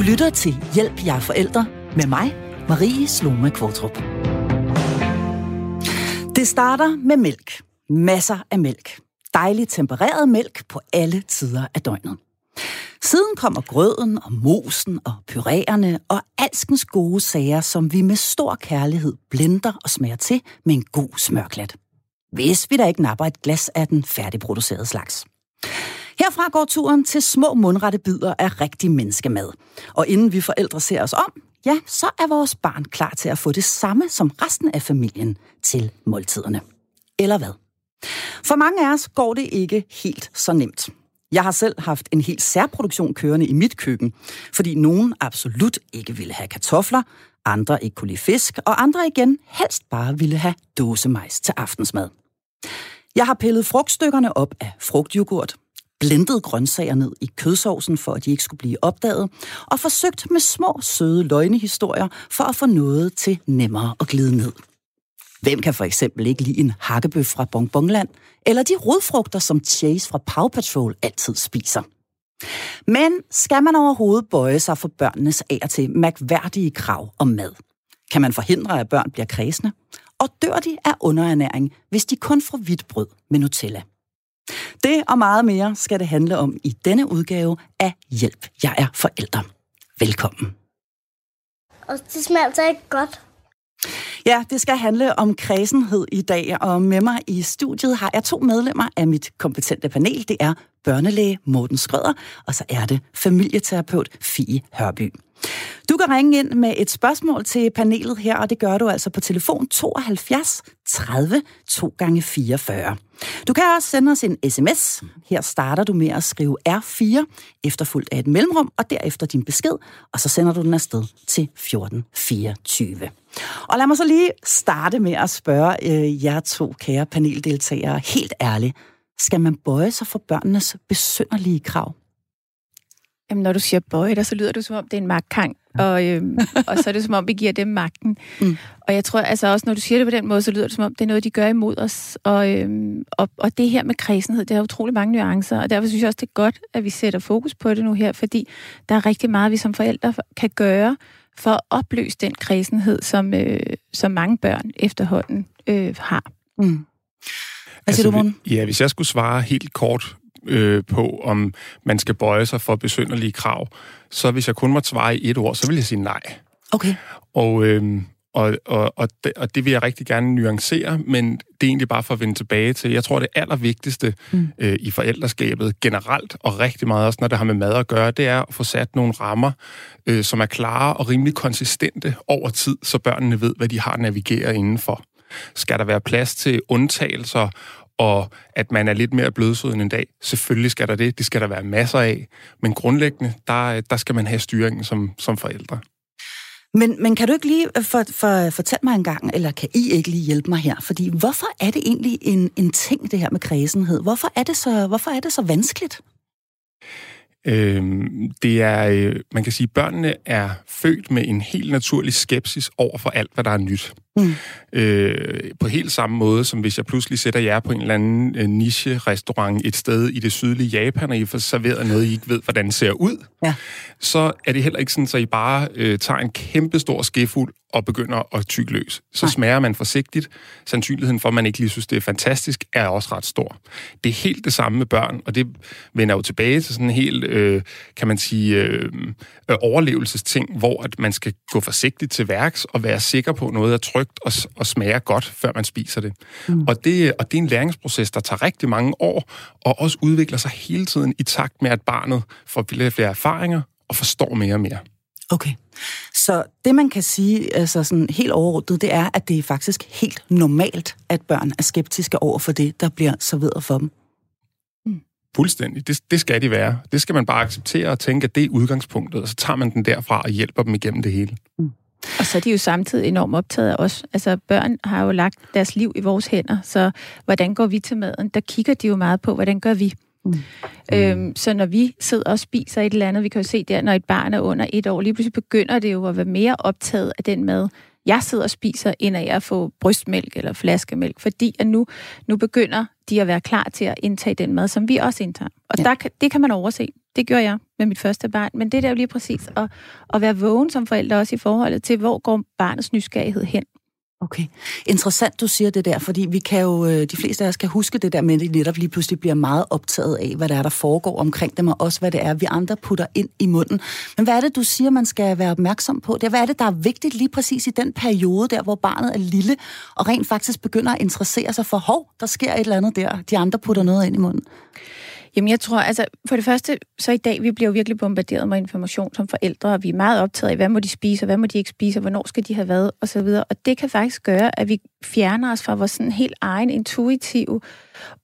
Du lytter til Hjælp jer forældre med mig, Marie Sloma Kvartrup. Det starter med mælk. Masser af mælk. Dejligt tempereret mælk på alle tider af døgnet. Siden kommer grøden og mosen og pyræerne og alskens gode sager, som vi med stor kærlighed blender og smager til med en god smørklat. Hvis vi da ikke napper et glas af den færdigproducerede slags. Herfra går turen til små mundrette bidder af rigtig menneskemad. Og inden vi forældre ser os om, ja, så er vores barn klar til at få det samme som resten af familien til måltiderne. Eller hvad? For mange af os går det ikke helt så nemt. Jeg har selv haft en helt særproduktion kørende i mit køkken, fordi nogen absolut ikke ville have kartofler, andre ikke kunne lide fisk, og andre igen helst bare ville have dåsemajs til aftensmad. Jeg har pillet frugtstykkerne op af frugtyoghurt, blendede grøntsager ned i kødsovsen, for at de ikke skulle blive opdaget, og forsøgt med små, søde løgnehistorier for at få noget til nemmere at glide ned. Hvem kan for eksempel ikke lide en hakkebøf fra Bonbonland, eller de rodfrugter, som Chase fra Paw Patrol altid spiser? Men skal man overhovedet bøje sig for børnenes af og til mærkværdige krav om mad? Kan man forhindre, at børn bliver kredsende? Og dør de af underernæring, hvis de kun får hvidt brød med Nutella? Det og meget mere skal det handle om i denne udgave af Hjælp, jeg er forældre. Velkommen. Og det smager så ikke godt. Ja, det skal handle om kredsenhed i dag, og med mig i studiet har jeg to medlemmer af mit kompetente panel. Det er børnelæge Morten Skrøder, og så er det familieterapeut Fie Hørby. Du kan ringe ind med et spørgsmål til panelet her, og det gør du altså på telefon 72 30 2 gange 44. Du kan også sende os en sms. Her starter du med at skrive R4, efterfulgt af et mellemrum, og derefter din besked, og så sender du den afsted til 1424. Og lad mig så lige starte med at spørge øh, jer to kære paneldeltagere helt ærligt. Skal man bøje sig for børnenes besynderlige krav? Jamen, når du siger bøje, så lyder du som om, det er en magtkamp, og, øhm, og så er det som om, vi giver dem magten. Mm. Og jeg tror altså også, når du siger det på den måde, så lyder det som om, det er noget, de gør imod os. Og, øhm, og, og det her med kredsenhed, det har utrolig mange nuancer, og derfor synes jeg også, det er godt, at vi sætter fokus på det nu her, fordi der er rigtig meget, vi som forældre kan gøre for at opløse den kredsenhed, som, øh, som mange børn efterhånden øh, har. Mm. Hvad altså, siger du, Ja, hvis jeg skulle svare helt kort øh, på, om man skal bøje sig for besynderlige krav, så hvis jeg kun måtte svare i et ord, så vil jeg sige nej. Okay. Og, øh, og, og, og, det, og det vil jeg rigtig gerne nuancere, men det er egentlig bare for at vende tilbage til, jeg tror, det allervigtigste mm. øh, i forældreskabet generelt, og rigtig meget også, når det har med mad at gøre, det er at få sat nogle rammer, øh, som er klare og rimelig konsistente over tid, så børnene ved, hvad de har navigeret indenfor. Skal der være plads til undtagelser og at man er lidt mere blødsød en dag. Selvfølgelig skal der det, det skal der være masser af, men grundlæggende, der, der skal man have styringen som, som forældre. Men, men kan du ikke lige for, for, fortælle mig en gang, eller kan I ikke lige hjælpe mig her? Fordi hvorfor er det egentlig en, en ting, det her med kredsenhed? Hvorfor er det så, hvorfor er det så vanskeligt? Øhm, det er, øh, man kan sige, at børnene er født med en helt naturlig skepsis over for alt, hvad der er nyt. Mm. Øh, på helt samme måde, som hvis jeg pludselig sætter jer på en eller anden øh, niche-restaurant et sted i det sydlige Japan, og I får serveret noget, I ikke ved, hvordan det ser ud, ja. så er det heller ikke sådan, at I bare øh, tager en kæmpe stor skefuld og begynder at tykke løs. Så Nej. smager man forsigtigt. Sandsynligheden for, at man ikke lige synes, det er fantastisk, er også ret stor. Det er helt det samme med børn, og det vender jo tilbage til sådan en helt, øh, kan man sige, øh, øh, overlevelsesting, hvor at man skal gå forsigtigt til værks og være sikker på, at noget er trygt og, og smager godt, før man spiser det. Mm. Og det. Og det er en læringsproces, der tager rigtig mange år, og også udvikler sig hele tiden i takt med, at barnet får flere, flere erfaringer og forstår mere og mere. Okay. Så det, man kan sige altså sådan helt overordnet, det er, at det er faktisk helt normalt, at børn er skeptiske over for det, der bliver serveret for dem. Mm. Fuldstændig. Det, det skal de være. Det skal man bare acceptere og tænke, at det er udgangspunktet, og så tager man den derfra og hjælper dem igennem det hele. Mm. Og så er de jo samtidig enormt optaget af os. Altså børn har jo lagt deres liv i vores hænder, så hvordan går vi til maden? Der kigger de jo meget på, hvordan gør vi? Mm. Øhm, så når vi sidder og spiser et eller andet, vi kan jo se der, når et barn er under et år, lige pludselig begynder det jo at være mere optaget af den mad, jeg sidder og spiser, end at jeg får brystmælk eller flaskemælk, fordi at nu, nu begynder de at være klar til at indtage den mad, som vi også indtager. Og ja. der, det kan man overse. Det gjorde jeg med mit første barn. Men det der er jo lige præcis at, at være vågen som forældre også i forholdet til, hvor går barnets nysgerrighed hen. Okay. Interessant, du siger det der, fordi vi kan jo, øh, de fleste af os kan huske det der med, at de netop lige pludselig bliver meget optaget af, hvad der er, der foregår omkring dem, og også hvad det er, vi andre putter ind i munden. Men hvad er det, du siger, man skal være opmærksom på? Det, hvad er det, der er vigtigt lige præcis i den periode der, hvor barnet er lille, og rent faktisk begynder at interessere sig for, hov, der sker et eller andet der, de andre putter noget ind i munden? Jamen jeg tror, altså for det første, så i dag, vi bliver jo virkelig bombarderet med information som forældre, og vi er meget optaget af, hvad må de spise, og hvad må de ikke spise, og hvornår skal de have hvad, og så videre. Og det kan faktisk gøre, at vi fjerner os fra vores sådan helt egen intuitive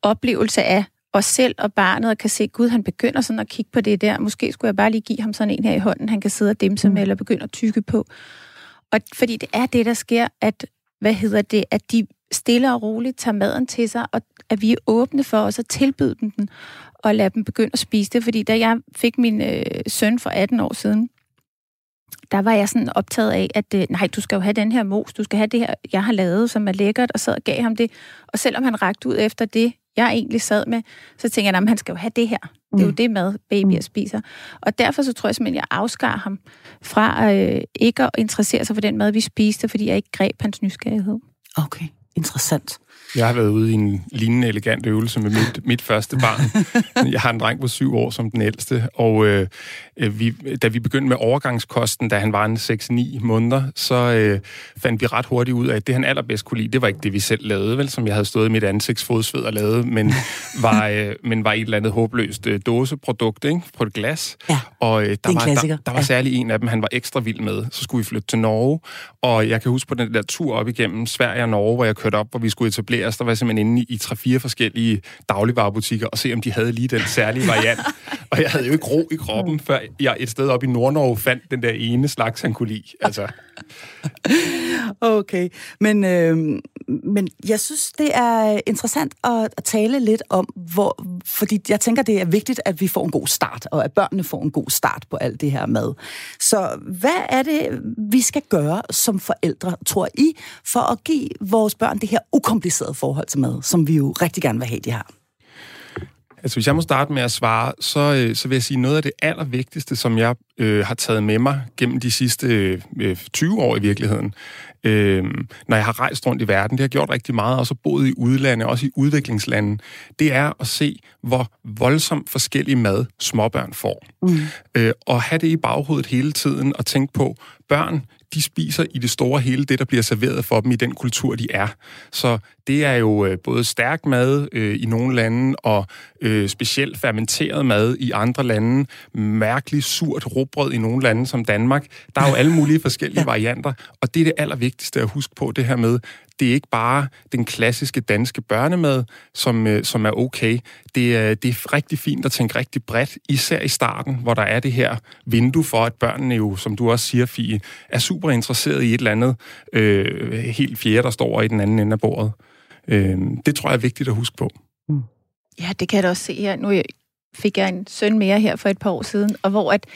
oplevelse af os selv og barnet, og kan se, gud, han begynder sådan at kigge på det der. Måske skulle jeg bare lige give ham sådan en her i hånden, han kan sidde og dimse med, mm. eller begynde at tykke på. Og fordi det er det, der sker, at, hvad hedder det, at de stille og roligt tager maden til sig, og at vi er åbne for os at tilbyde dem den og lade dem begynde at spise det. Fordi da jeg fik min øh, søn for 18 år siden, der var jeg sådan optaget af, at øh, nej, du skal jo have den her mos, du skal have det her, jeg har lavet, som er lækkert, og så gav ham det. Og selvom han rakte ud efter det, jeg egentlig sad med, så tænker jeg, at han skal jo have det her. Det er jo mm. det mad, babyer mm. spiser. Og derfor så tror jeg simpelthen, at jeg afskar ham fra øh, ikke at interessere sig for den mad, vi spiste, fordi jeg ikke greb hans nysgerrighed. Okay, interessant. Jeg har været ude i en lignende elegant øvelse med mit, mit første barn. Jeg har en dreng på syv år som den ældste, og øh, vi, da vi begyndte med overgangskosten, da han var en 6-9 måneder, så øh, fandt vi ret hurtigt ud af, at det han allerbedst kunne lide, det var ikke det, vi selv lavede, vel, som jeg havde stået i mit ansigtsfodsved og lavet, men var, øh, men var et eller andet håbløst øh, dåseprodukt ikke? på et glas. Ja, og øh, der, var, der, der var særlig en af dem, han var ekstra vild med. Så skulle vi flytte til Norge, og jeg kan huske på den der tur op igennem Sverige og Norge, hvor jeg kørte op, hvor vi skulle etablere os, der var jeg simpelthen inde i, i tre-fire forskellige dagligvarerbutikker og se, om de havde lige den særlige variant. og jeg havde jo ikke ro i kroppen, før jeg et sted op i Nordnorge fandt den der ene slags, han kunne lide. Altså okay, men, øh, men jeg synes, det er interessant at, at tale lidt om, hvor, fordi jeg tænker, det er vigtigt, at vi får en god start, og at børnene får en god start på alt det her mad. Så hvad er det, vi skal gøre som forældre, tror I, for at give vores børn det her ukomplicerede forhold til mad, som vi jo rigtig gerne vil have, de har? Altså, hvis jeg må starte med at svare, så, øh, så vil jeg sige, noget af det allervigtigste, som jeg øh, har taget med mig gennem de sidste øh, 20 år i virkeligheden, øh, når jeg har rejst rundt i verden, det har gjort rigtig meget, også boet i udlandet, også i udviklingslande, det er at se, hvor voldsomt forskellig mad småbørn får. Mm. Øh, og have det i baghovedet hele tiden og tænke på, børn, de spiser i det store hele det, der bliver serveret for dem i den kultur, de er. Så det er jo øh, både stærk mad øh, i nogle lande, og øh, specielt fermenteret mad i andre lande, mærkeligt surt råbrød i nogle lande som Danmark. Der er jo alle mulige forskellige ja. varianter, og det er det allervigtigste at huske på, det her med, det er ikke bare den klassiske danske børnemad, som, øh, som er okay. Det er, det er rigtig fint at tænke rigtig bredt, især i starten, hvor der er det her vindue for, at børnene jo, som du også siger, Fie, er super interesseret i et eller andet øh, helt fjerde, der står i den anden ende af bordet. Øh, det tror jeg er vigtigt at huske på. Mm. Ja, det kan jeg da også se her. Nu fik jeg en søn mere her for et par år siden, og hvor at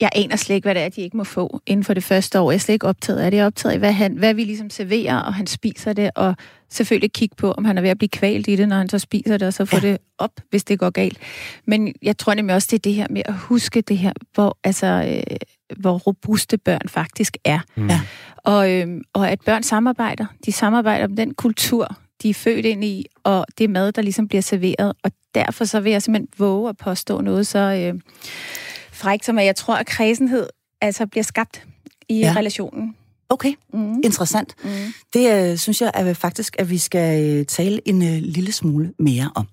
jeg aner slet ikke, hvad det er, de ikke må få inden for det første år. Jeg er slet ikke optaget af det. Jeg er optaget af, hvad, han, hvad vi ligesom serverer, og han spiser det, og selvfølgelig kigge på, om han er ved at blive kvalt i det, når han så spiser det, og så få ja. det op, hvis det går galt. Men jeg tror nemlig også, det er det her med at huske det her, hvor, altså, øh, hvor robuste børn faktisk er. Mm. Ja. Og, øh, og at børn samarbejder. De samarbejder om den kultur, de er født ind i, og det mad, der ligesom bliver serveret. Og derfor så vil jeg simpelthen våge at påstå noget så... Øh, frækt, som jeg tror, at kredsenhed altså bliver skabt i ja. relationen. Okay, mm. interessant. Mm. Det uh, synes jeg at faktisk, at vi skal uh, tale en uh, lille smule mere om.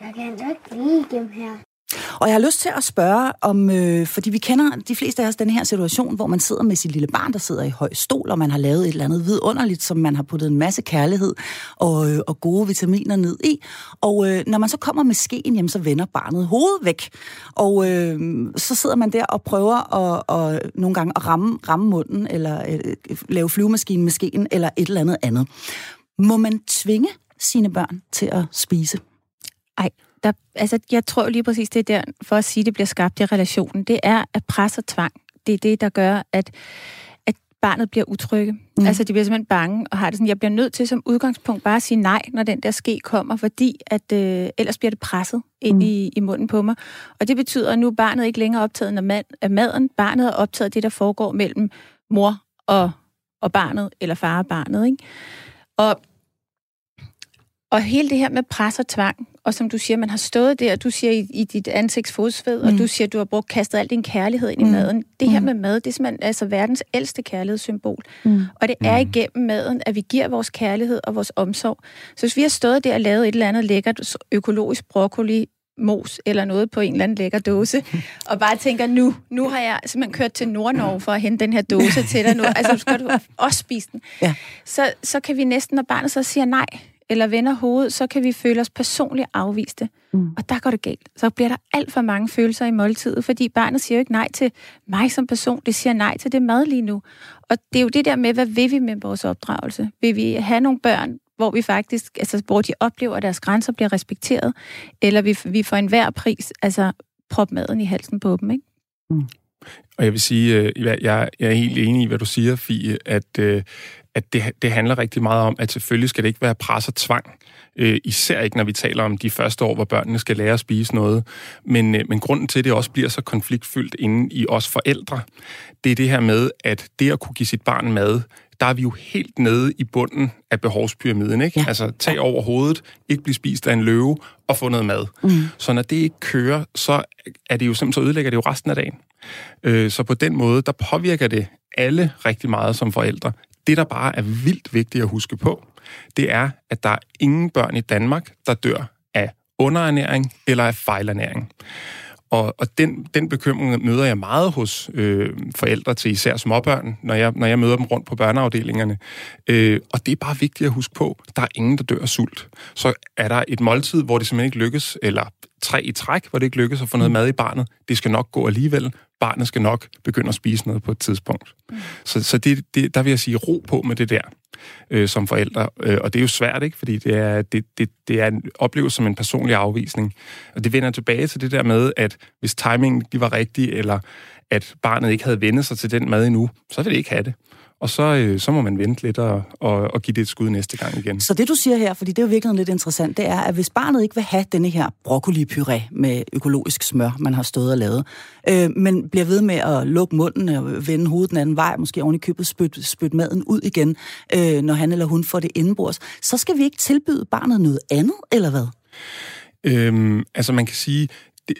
Jeg kan ikke lide dem her. Og jeg har lyst til at spørge om, øh, fordi vi kender de fleste af os den her situation, hvor man sidder med sit lille barn, der sidder i høj stol, og man har lavet et eller andet vidunderligt, som man har puttet en masse kærlighed og, øh, og gode vitaminer ned i. Og øh, når man så kommer med skeen, jamen, så vender barnet hovedet væk. Og øh, så sidder man der og prøver at, og, nogle gange at ramme, ramme munden, eller øh, øh, lave flyvemaskinen med skeen, eller et eller andet andet. Må man tvinge sine børn til at spise? Ej, der, altså, jeg tror lige præcis, det er der, for at sige, det bliver skabt i relationen, det er at presse og tvang. Det er det, der gør, at, at barnet bliver utrygge. Mm. Altså, de bliver simpelthen bange og har det sådan, jeg bliver nødt til som udgangspunkt bare at sige nej, når den der ske kommer, fordi at øh, ellers bliver det presset ind mm. i, i munden på mig. Og det betyder, at nu er barnet ikke længere optaget af, mad, af maden. Barnet er optaget af det, der foregår mellem mor og, og barnet, eller far og barnet. Ikke? Og, og hele det her med pres og tvang, og som du siger, man har stået der, du siger i, i dit ansigtsfodsved, mm. og du siger, du har brugt kastet al din kærlighed ind i mm. maden. Det her mm. med mad, det er simpelthen altså verdens ældste kærlighedssymbol. Mm. Og det er mm. igennem maden, at vi giver vores kærlighed og vores omsorg. Så hvis vi har stået der og lavet et eller andet lækkert økologisk broccoli, mos eller noget på en eller anden lækker dåse, og bare tænker, nu, nu har jeg simpelthen kørt til Nordnorge for at hente den her dåse til dig nu. Altså, skal du også spise den. Ja. Så, så kan vi næsten, når barnet så siger nej, eller vender hovedet, så kan vi føle os personligt afviste. Mm. Og der går det galt. Så bliver der alt for mange følelser i måltidet, fordi barnet siger jo ikke nej til mig som person, det siger nej til det mad lige nu. Og det er jo det der med, hvad vil vi med vores opdragelse? Vil vi have nogle børn, hvor vi faktisk, altså hvor de oplever, at deres grænser bliver respekteret, eller vi, vi får enhver pris, altså prop maden i halsen på dem, ikke? Mm. Og jeg vil sige, øh, jeg, jeg er helt enig i, hvad du siger, Fie, at, øh, at det, det handler rigtig meget om, at selvfølgelig skal det ikke være pres og tvang. Øh, især ikke, når vi taler om de første år, hvor børnene skal lære at spise noget. Men, men grunden til, at det også bliver så konfliktfyldt inde i os forældre, det er det her med, at det at kunne give sit barn mad, der er vi jo helt nede i bunden af behovspyramiden, ikke? Ja. Altså, tag over hovedet, ikke blive spist af en løve og få noget mad. Mm. Så når det ikke kører, så er det jo simpelthen, så ødelægger det jo resten af dagen. Øh, så på den måde, der påvirker det alle rigtig meget som forældre. Det, der bare er vildt vigtigt at huske på, det er, at der er ingen børn i Danmark, der dør af underernæring eller af fejlernæring. Og, og den, den bekymring møder jeg meget hos øh, forældre til især småbørn, når jeg, når jeg møder dem rundt på børneafdelingerne. Øh, og det er bare vigtigt at huske på, der er ingen, der dør af sult. Så er der et måltid, hvor det simpelthen ikke lykkes, eller tre i træk, hvor det ikke lykkes at få noget mm. mad i barnet. Det skal nok gå alligevel. Barnet skal nok begynde at spise noget på et tidspunkt. Mm. Så, så det, det, der vil jeg sige ro på med det der øh, som forældre. Øh, og det er jo svært, ikke? Fordi det er, det, det, det er en oplevelse som en personlig afvisning. Og det vender tilbage til det der med, at hvis timingen de var rigtig, eller at barnet ikke havde vendt sig til den mad endnu, så vil det ikke have det og så, øh, så må man vente lidt og, og, og give det et skud næste gang igen. Så det, du siger her, fordi det er jo virkelig lidt interessant, det er, at hvis barnet ikke vil have denne her broccoli-puré med økologisk smør, man har stået og lavet, øh, men bliver ved med at lukke munden og vende hovedet den anden vej, måske oven i købet spytte spyt maden ud igen, øh, når han eller hun får det indenbords, så skal vi ikke tilbyde barnet noget andet, eller hvad? Øhm, altså man kan sige, det,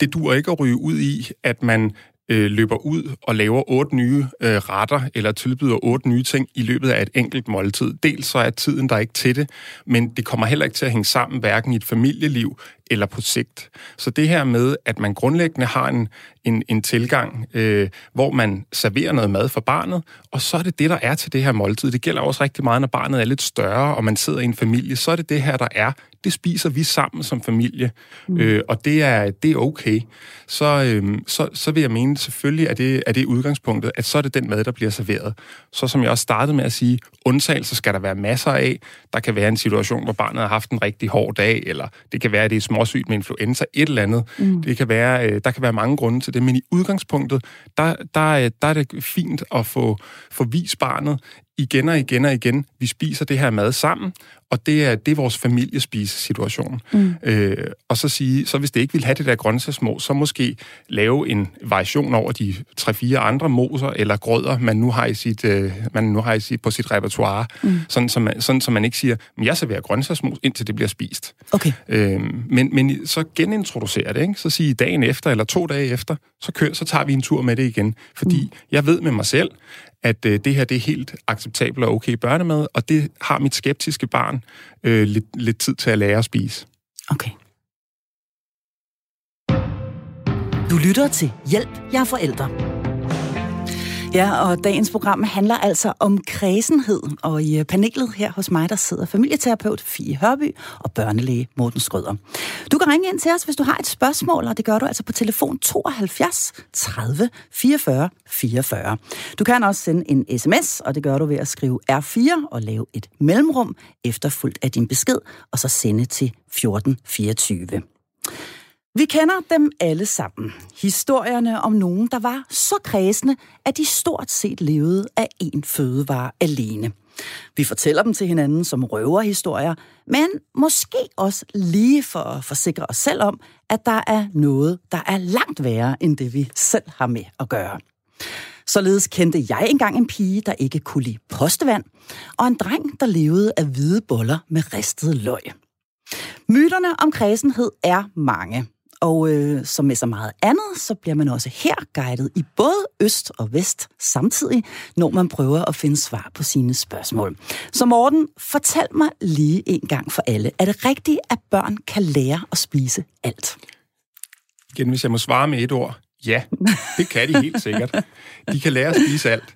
det dur ikke at ryge ud i, at man øh, løber ud og laver otte nye øh, retter, eller tilbyder otte nye ting i løbet af et enkelt måltid. Dels så er tiden der ikke til det, men det kommer heller ikke til at hænge sammen, hverken i et familieliv eller på sigt. Så det her med, at man grundlæggende har en, en, en tilgang, øh, hvor man serverer noget mad for barnet, og så er det det, der er til det her måltid. Det gælder også rigtig meget, når barnet er lidt større, og man sidder i en familie, så er det det her, der er. Det spiser vi sammen som familie, mm. øh, og det er, det er okay. Så, øh, så, så vil jeg mene, selvfølgelig er det, er det udgangspunktet, at så er det den mad, der bliver serveret. Så som jeg også startede med at sige, undtagelser skal der være masser af. Der kan være en situation, hvor barnet har haft en rigtig hård dag, eller det kan være, at det er småsygt med influenza, et eller andet. Mm. Det kan være, øh, der kan være mange grunde til det, men i udgangspunktet, der, der, der er det fint at få, få vist barnet igen og igen og igen, vi spiser det her mad sammen, og det er, det er vores familiespisesituation. Mm. Øh, og så sige, så hvis det ikke vil have det der grøntsagsmål, så måske lave en variation over de tre-fire andre moser eller grødder, man nu har, i sit, øh, man nu har i sit, på sit repertoire, mm. sådan, så man, sådan så man ikke siger, men jeg serverer grøntsagsmål, indtil det bliver spist. Okay. Øh, men, men så genintroducere det, ikke? så sige dagen efter eller to dage efter, så, kør, så tager vi en tur med det igen. Fordi mm. jeg ved med mig selv, at øh, det her det er helt acceptabelt og okay børnemad, og det har mit skeptiske barn øh, lidt, lidt tid til at lære at spise. Okay. Du lytter til Hjælp, jeg er forældre. Ja, og dagens program handler altså om kredsenhed, og i øh, panelet her hos mig, der sidder familieterapeut Fie Hørby og børnelæge Morten Skrøder. Du kan ringe ind til os, hvis du har et spørgsmål, og det gør du altså på telefon 72 30 44 44. Du kan også sende en sms, og det gør du ved at skrive R4 og lave et mellemrum efterfulgt af din besked, og så sende til 1424. Vi kender dem alle sammen. Historierne om nogen, der var så kredsende, at de stort set levede af en fødevare alene. Vi fortæller dem til hinanden som røverhistorier, men måske også lige for at forsikre os selv om, at der er noget, der er langt værre end det, vi selv har med at gøre. Således kendte jeg engang en pige, der ikke kunne lide postevand, og en dreng, der levede af hvide boller med ristet løg. Myterne om kredsenhed er mange, og øh, som med så meget andet, så bliver man også her guidet i både øst og vest samtidig, når man prøver at finde svar på sine spørgsmål. Så Morten, fortæl mig lige en gang for alle. Er det rigtigt, at børn kan lære at spise alt? Igen, hvis jeg må svare med et ord. Ja, det kan de helt sikkert. De kan lære at spise alt.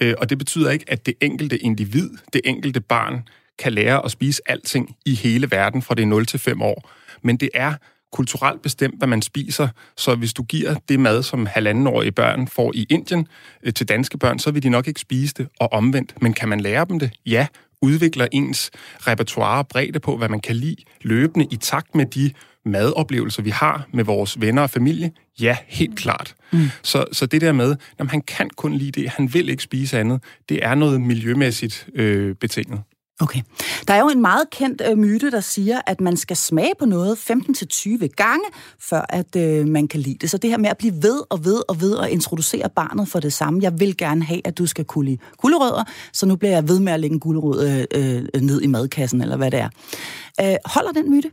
Øh, og det betyder ikke, at det enkelte individ, det enkelte barn, kan lære at spise alting i hele verden fra det 0 til 5 år. Men det er kulturelt bestemt, hvad man spiser. Så hvis du giver det mad, som halvandenårige børn får i Indien øh, til danske børn, så vil de nok ikke spise det, og omvendt. Men kan man lære dem det? Ja. Udvikler ens repertoire bredde på, hvad man kan lide, løbende i takt med de madoplevelser, vi har med vores venner og familie? Ja, helt klart. Mm. Så, så det der med, at han kan kun lide det, han vil ikke spise andet, det er noget miljømæssigt øh, betinget. Okay. Der er jo en meget kendt øh, myte, der siger, at man skal smage på noget 15-20 gange, før at øh, man kan lide det. Så det her med at blive ved og ved og ved og introducere barnet for det samme. Jeg vil gerne have, at du skal kunne lide gulerødder, så nu bliver jeg ved med at lægge en gulerod øh, øh, ned i madkassen, eller hvad det er. Øh, holder den myte?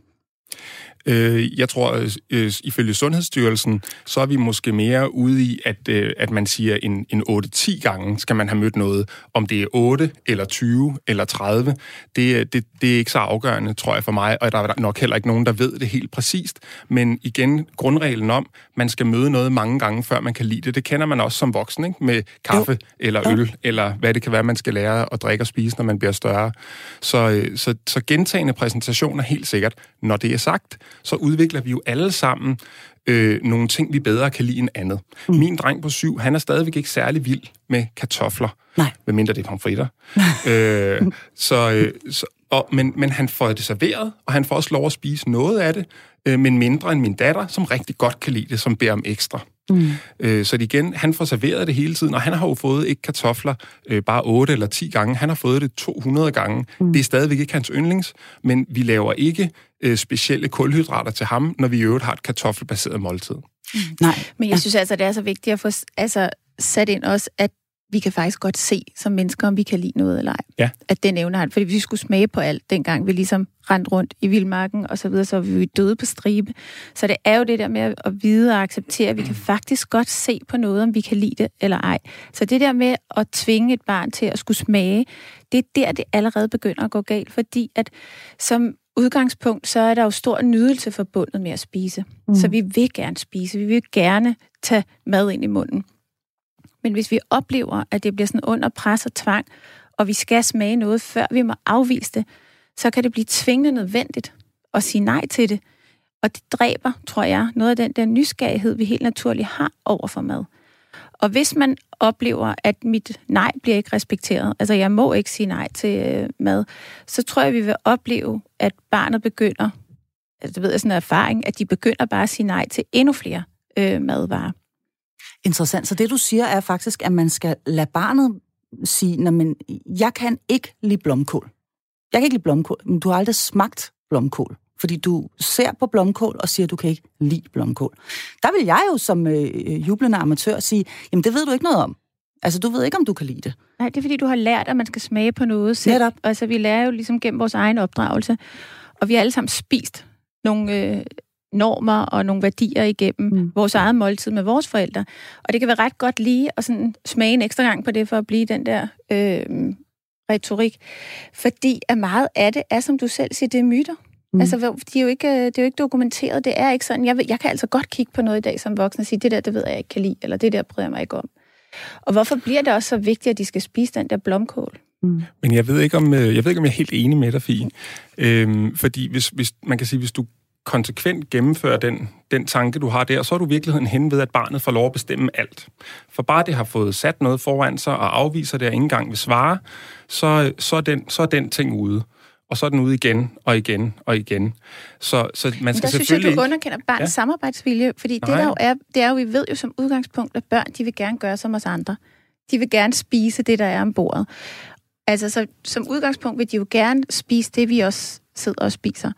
Øh, jeg tror, øh, ifølge Sundhedsstyrelsen, så er vi måske mere ude i, at, øh, at man siger, en, en 8-10 gange skal man have mødt noget. Om det er 8, eller 20, eller 30, det, det, det er ikke så afgørende, tror jeg for mig, og der er nok heller ikke nogen, der ved det helt præcist. Men igen, grundreglen om, man skal møde noget mange gange, før man kan lide det, det kender man også som voksen, ikke? med kaffe jo. eller øl, jo. eller hvad det kan være, man skal lære at drikke og spise, når man bliver større. Så, øh, så, så gentagende præsentationer helt sikkert. Når det er sagt, så udvikler vi jo alle sammen øh, nogle ting, vi bedre kan lide end andet. Mm. Min dreng på syv, han er stadigvæk ikke særlig vild med kartofler. Nej. Medmindre det er pomfritter. øh, så, øh, så, og, men, men han får det serveret, og han får også lov at spise noget af det, øh, men mindre end min datter, som rigtig godt kan lide det, som beder om ekstra. Mm. Øh, så det igen, han får serveret det hele tiden, og han har jo fået ikke kartofler øh, bare 8 eller 10 gange, han har fået det 200 gange. Mm. Det er stadigvæk ikke hans yndlings, men vi laver ikke øh, specielle kulhydrater til ham, når vi i øvrigt har et kartoffelbaseret måltid. Mm. Nej. Men jeg synes altså, det er så vigtigt at få altså, sat ind også, at vi kan faktisk godt se som mennesker, om vi kan lide noget eller ej. Ja. At den evne har Fordi hvis vi skulle smage på alt, dengang vi ligesom rendte rundt i vildmarken og så videre, så var vi døde på stribe. Så det er jo det der med at vide og acceptere, at vi kan faktisk godt se på noget, om vi kan lide det eller ej. Så det der med at tvinge et barn til at skulle smage, det er der, det allerede begynder at gå galt, fordi at som udgangspunkt, så er der jo stor nydelse forbundet med at spise. Mm. Så vi vil gerne spise, vi vil gerne tage mad ind i munden. Men hvis vi oplever, at det bliver sådan under pres og tvang, og vi skal smage noget, før vi må afvise det, så kan det blive tvingende nødvendigt at sige nej til det. Og det dræber, tror jeg, noget af den der nysgerrighed, vi helt naturligt har over for mad. Og hvis man oplever, at mit nej bliver ikke respekteret, altså jeg må ikke sige nej til øh, mad, så tror jeg, vi vil opleve, at barnet begynder, altså det ved jeg sådan en erfaring, at de begynder bare at sige nej til endnu flere øh, madvarer. Interessant. Så det, du siger, er faktisk, at man skal lade barnet sige, men jeg kan ikke lide blomkål. Jeg kan ikke lide blomkål, men du har aldrig smagt blomkål. Fordi du ser på blomkål og siger, at du kan ikke lide blomkål. Der vil jeg jo som øh, jublende amatør sige, jamen det ved du ikke noget om. Altså, du ved ikke, om du kan lide det. Nej, det er fordi, du har lært, at man skal smage på noget selv. Netop. Altså, vi lærer jo ligesom gennem vores egen opdragelse. Og vi har alle sammen spist nogle øh, normer og nogle værdier igennem mm. vores eget måltid med vores forældre. Og det kan være ret godt lige at sådan smage en ekstra gang på det, for at blive den der øh, retorik. Fordi at meget af det er, som du selv siger, det er myter. Mm. Altså, de er jo ikke, det er jo ikke dokumenteret. Det er ikke sådan. Jeg, jeg kan altså godt kigge på noget i dag som voksen og sige, det der, det ved jeg ikke kan lide, eller det der bryder jeg mig ikke om. Og hvorfor bliver det også så vigtigt, at de skal spise den der blomkål? Mm. Men jeg ved ikke, om øh, jeg ved ikke, om jeg er helt enig med dig, Fie. Øhm, fordi hvis, hvis, man kan sige, hvis du konsekvent gennemfører den, den tanke, du har der, så er du i virkeligheden hen ved, at barnet får lov at bestemme alt. For bare det har fået sat noget foran sig og afviser det og ikke engang vil svare, så, så, er den, så er den ting ude. og så er den ude igen og igen og igen. Så, så man skal Men der synes jeg, selvfølgelig... du underkender barnets ja. samarbejdsvilje, fordi det Nej. der jo er, det er jo, vi ved jo som udgangspunkt, at børn, de vil gerne gøre som os andre. De vil gerne spise det, der er om bordet. Altså, så, som udgangspunkt vil de jo gerne spise det, vi også sidder og spiser.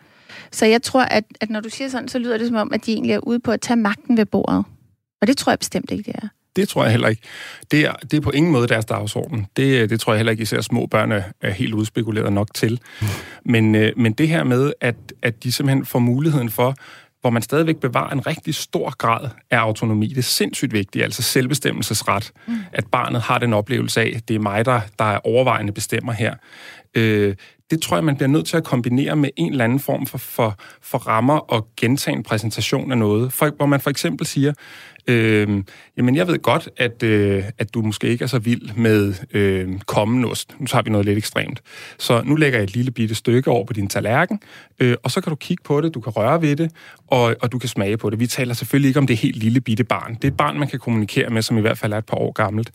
Så jeg tror, at, at når du siger sådan, så lyder det som om, at de egentlig er ude på at tage magten ved bordet. Og det tror jeg bestemt ikke, det er. Det tror jeg heller ikke. Det er, det er på ingen måde deres dagsorden. Det, det tror jeg heller ikke, især små børn er, helt udspekuleret nok til. Men, øh, men det her med, at, at de simpelthen får muligheden for, hvor man stadigvæk bevarer en rigtig stor grad af autonomi. Det er sindssygt vigtigt, altså selvbestemmelsesret. Mm. At barnet har den oplevelse af, det er mig, der, der er overvejende bestemmer her. Øh, det tror jeg, man bliver nødt til at kombinere med en eller anden form for, for, for rammer og gentagen præsentation af noget. For, hvor man for eksempel siger, øh, jamen jeg ved godt, at, øh, at du måske ikke er så vild med øh, kommenost. Nu tager vi noget lidt ekstremt. Så nu lægger jeg et lille bitte stykke over på din tallerken, øh, og så kan du kigge på det, du kan røre ved det, og, og du kan smage på det. Vi taler selvfølgelig ikke om det helt lille bitte barn. Det er et barn, man kan kommunikere med, som i hvert fald er et par år gammelt.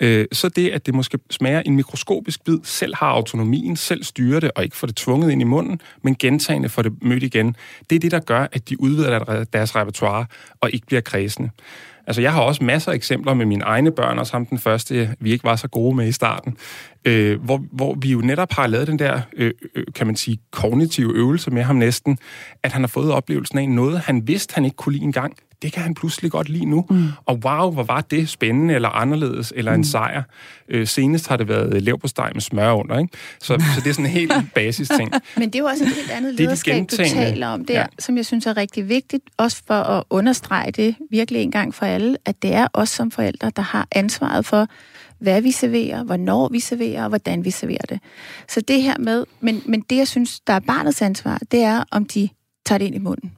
Øh, så det, at det måske smager en mikroskopisk bid, selv har autonomien, selv styrer det, og ikke får det tvunget ind i munden, men gentagende får det mødt igen. Det er det, der gør, at de udvider deres repertoire og ikke bliver kredsende. Altså, jeg har også masser af eksempler med mine egne børn, og sammen den første, vi ikke var så gode med i starten, øh, hvor, hvor vi jo netop har lavet den der, øh, øh, kan man sige, kognitive øvelse med ham næsten, at han har fået oplevelsen af noget, han vidste, han ikke kunne lide engang. Det kan han pludselig godt lide nu. Mm. Og wow, hvor var det spændende, eller anderledes, eller mm. en sejr. Øh, senest har det været leverpostej med smør under, ikke? Så, så det er sådan en helt basis ting. Men det er jo også et helt andet Det er de lederskab, du gentagende- taler om der, ja. som jeg synes er rigtig vigtigt, også for at understrege det virkelig en gang for alle, at det er os som forældre, der har ansvaret for, hvad vi serverer, hvornår vi serverer, og hvordan vi serverer det. Så det her med, men, men det jeg synes, der er barnets ansvar, det er, om de tager det ind i munden.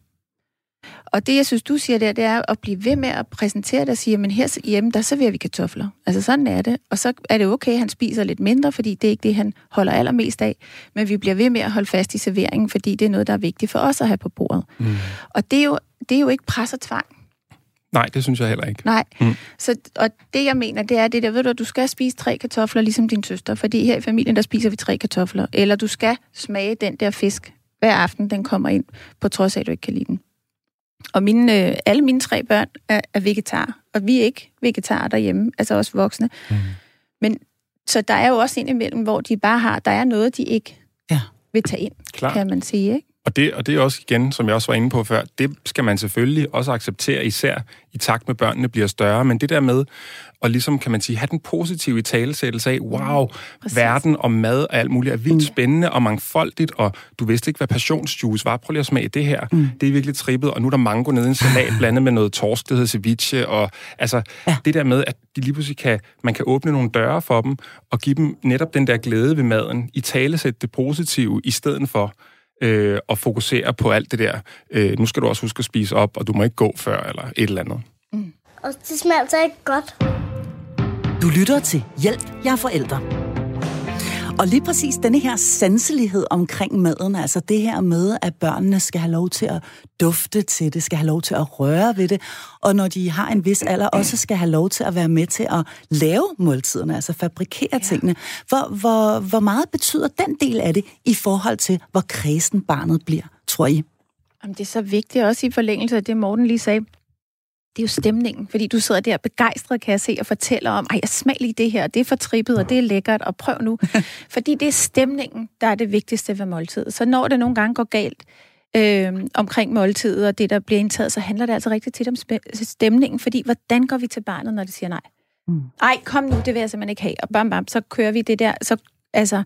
Og det, jeg synes, du siger der, det er at blive ved med at præsentere det og sige, men her hjemme, der serverer vi kartofler. Altså sådan er det. Og så er det okay, at han spiser lidt mindre, fordi det er ikke det, han holder allermest af. Men vi bliver ved med at holde fast i serveringen, fordi det er noget, der er vigtigt for os at have på bordet. Mm. Og det er, jo, det er jo ikke pres og tvang. Nej, det synes jeg heller ikke. Nej. Mm. Så, og det, jeg mener, det er det der, ved du, at du skal spise tre kartofler, ligesom din søster, fordi her i familien, der spiser vi tre kartofler. Eller du skal smage den der fisk, hver aften den kommer ind, på trods af, at du ikke kan lide den. Og mine, øh, alle mine tre børn er, er vegetar, og vi er ikke vegetarer derhjemme, altså også voksne. Mm. Men så der er jo også ind imellem, hvor de bare har, der er noget, de ikke Ja. vil tage ind, Klart. kan man sige, ikke? Og det, og det er også igen, som jeg også var inde på før, det skal man selvfølgelig også acceptere, især i takt med børnene bliver større. Men det der med at ligesom, kan man sige, have den positive talesættelse af, wow, Præcis. verden og mad og alt muligt er vildt spændende og mangfoldigt, og du vidste ikke, hvad passionsjuice var. Prøv lige at smage det her. Mm. Det er virkelig trippet, og nu er der mango nede i en salat, blandet med noget torsk, der hedder ceviche, og altså ja. det der med, at de lige pludselig kan, man kan åbne nogle døre for dem, og give dem netop den der glæde ved maden, i talesæt det positive, i stedet for øh, og fokusere på alt det der. Øh, nu skal du også huske at spise op, og du må ikke gå før, eller et eller andet. Og det smager altså ikke godt. Du lytter til Hjælp, jeg er forældre. Og lige præcis denne her sanselighed omkring maden, altså det her med, at børnene skal have lov til at dufte til det, skal have lov til at røre ved det, og når de har en vis alder, også skal have lov til at være med til at lave måltiderne, altså fabrikere ja. tingene. Hvor, hvor, hvor meget betyder den del af det i forhold til, hvor kredsen barnet bliver, tror I? Jamen, det er så vigtigt også i forlængelse af det, Morten lige sagde. Det er jo stemningen, fordi du sidder der begejstret, kan jeg se, og fortæller om, ej, jeg smag lige det her, det er for trippet, og det er lækkert, og prøv nu. fordi det er stemningen, der er det vigtigste ved måltidet. Så når det nogle gange går galt øh, omkring måltidet, og det, der bliver indtaget, så handler det altså rigtig tit om stemningen, fordi hvordan går vi til barnet, når det siger nej? Mm. Ej, kom nu, det vil jeg simpelthen ikke have. Og bam, bam, så kører vi det der, så altså,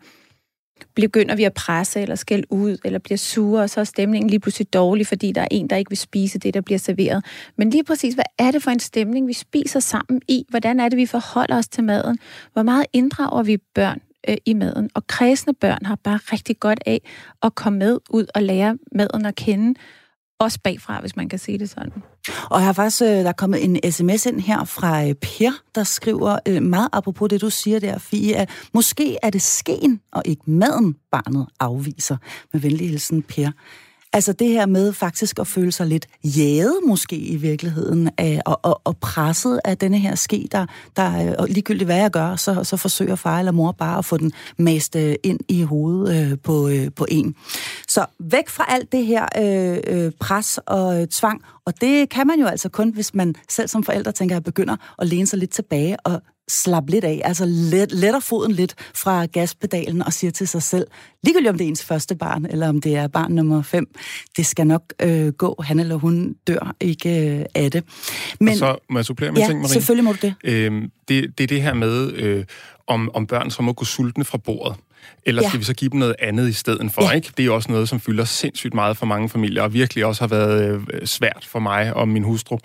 begynder vi at presse eller skælde ud, eller bliver sure, og så er stemningen lige pludselig dårlig, fordi der er en, der ikke vil spise det, der bliver serveret. Men lige præcis, hvad er det for en stemning, vi spiser sammen i? Hvordan er det, vi forholder os til maden? Hvor meget inddrager vi børn øh, i maden? Og kredsende børn har bare rigtig godt af at komme med ud og lære maden at kende, også bagfra, hvis man kan sige det sådan. Og jeg har faktisk, øh, der er kommet en sms ind her fra øh, Per, der skriver øh, meget apropos det, du siger der, Fie, at måske er det skeen og ikke maden, barnet afviser. Med venlig hilsen, Per. Altså det her med faktisk at føle sig lidt jaget måske i virkeligheden, af, og, og, og presset af denne her ske, der, der og ligegyldigt hvad jeg gør, så, så forsøger far eller mor bare at få den mast øh, ind i hovedet øh, på, øh, på en. Så væk fra alt det her øh, øh, pres og øh, tvang, og det kan man jo altså kun, hvis man selv som forældre tænker, at begynder at læne sig lidt tilbage og slappe lidt af, altså let, letter foden lidt fra gaspedalen og siger til sig selv, ligegyldigt om det er ens første barn, eller om det er barn nummer fem, det skal nok øh, gå, han eller hun dør ikke øh, af det. Men, og så må jeg supplere med ja, ting, Marie? selvfølgelig må du det. Øhm, det. Det er det her med, øh, om, om børn så må gå sultne fra bordet. Eller skal ja. vi så give dem noget andet i stedet for, ja. ikke? Det er også noget, som fylder sindssygt meget for mange familier, og virkelig også har været øh, svært for mig og min hustru.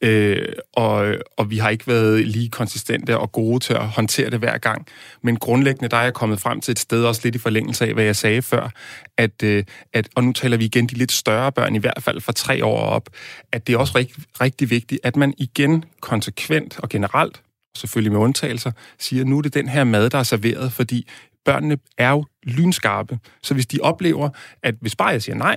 Øh, og, og vi har ikke været lige konsistente og gode til at håndtere det hver gang. Men grundlæggende, der er jeg kommet frem til et sted, også lidt i forlængelse af, hvad jeg sagde før, at, øh, at og nu taler vi igen de lidt større børn, i hvert fald fra tre år op, at det er også rigtig, rigtig vigtigt, at man igen konsekvent og generelt selvfølgelig med undtagelser, siger, nu er det den her mad, der er serveret, fordi børnene er jo lynskarpe. Så hvis de oplever, at hvis bare jeg siger nej,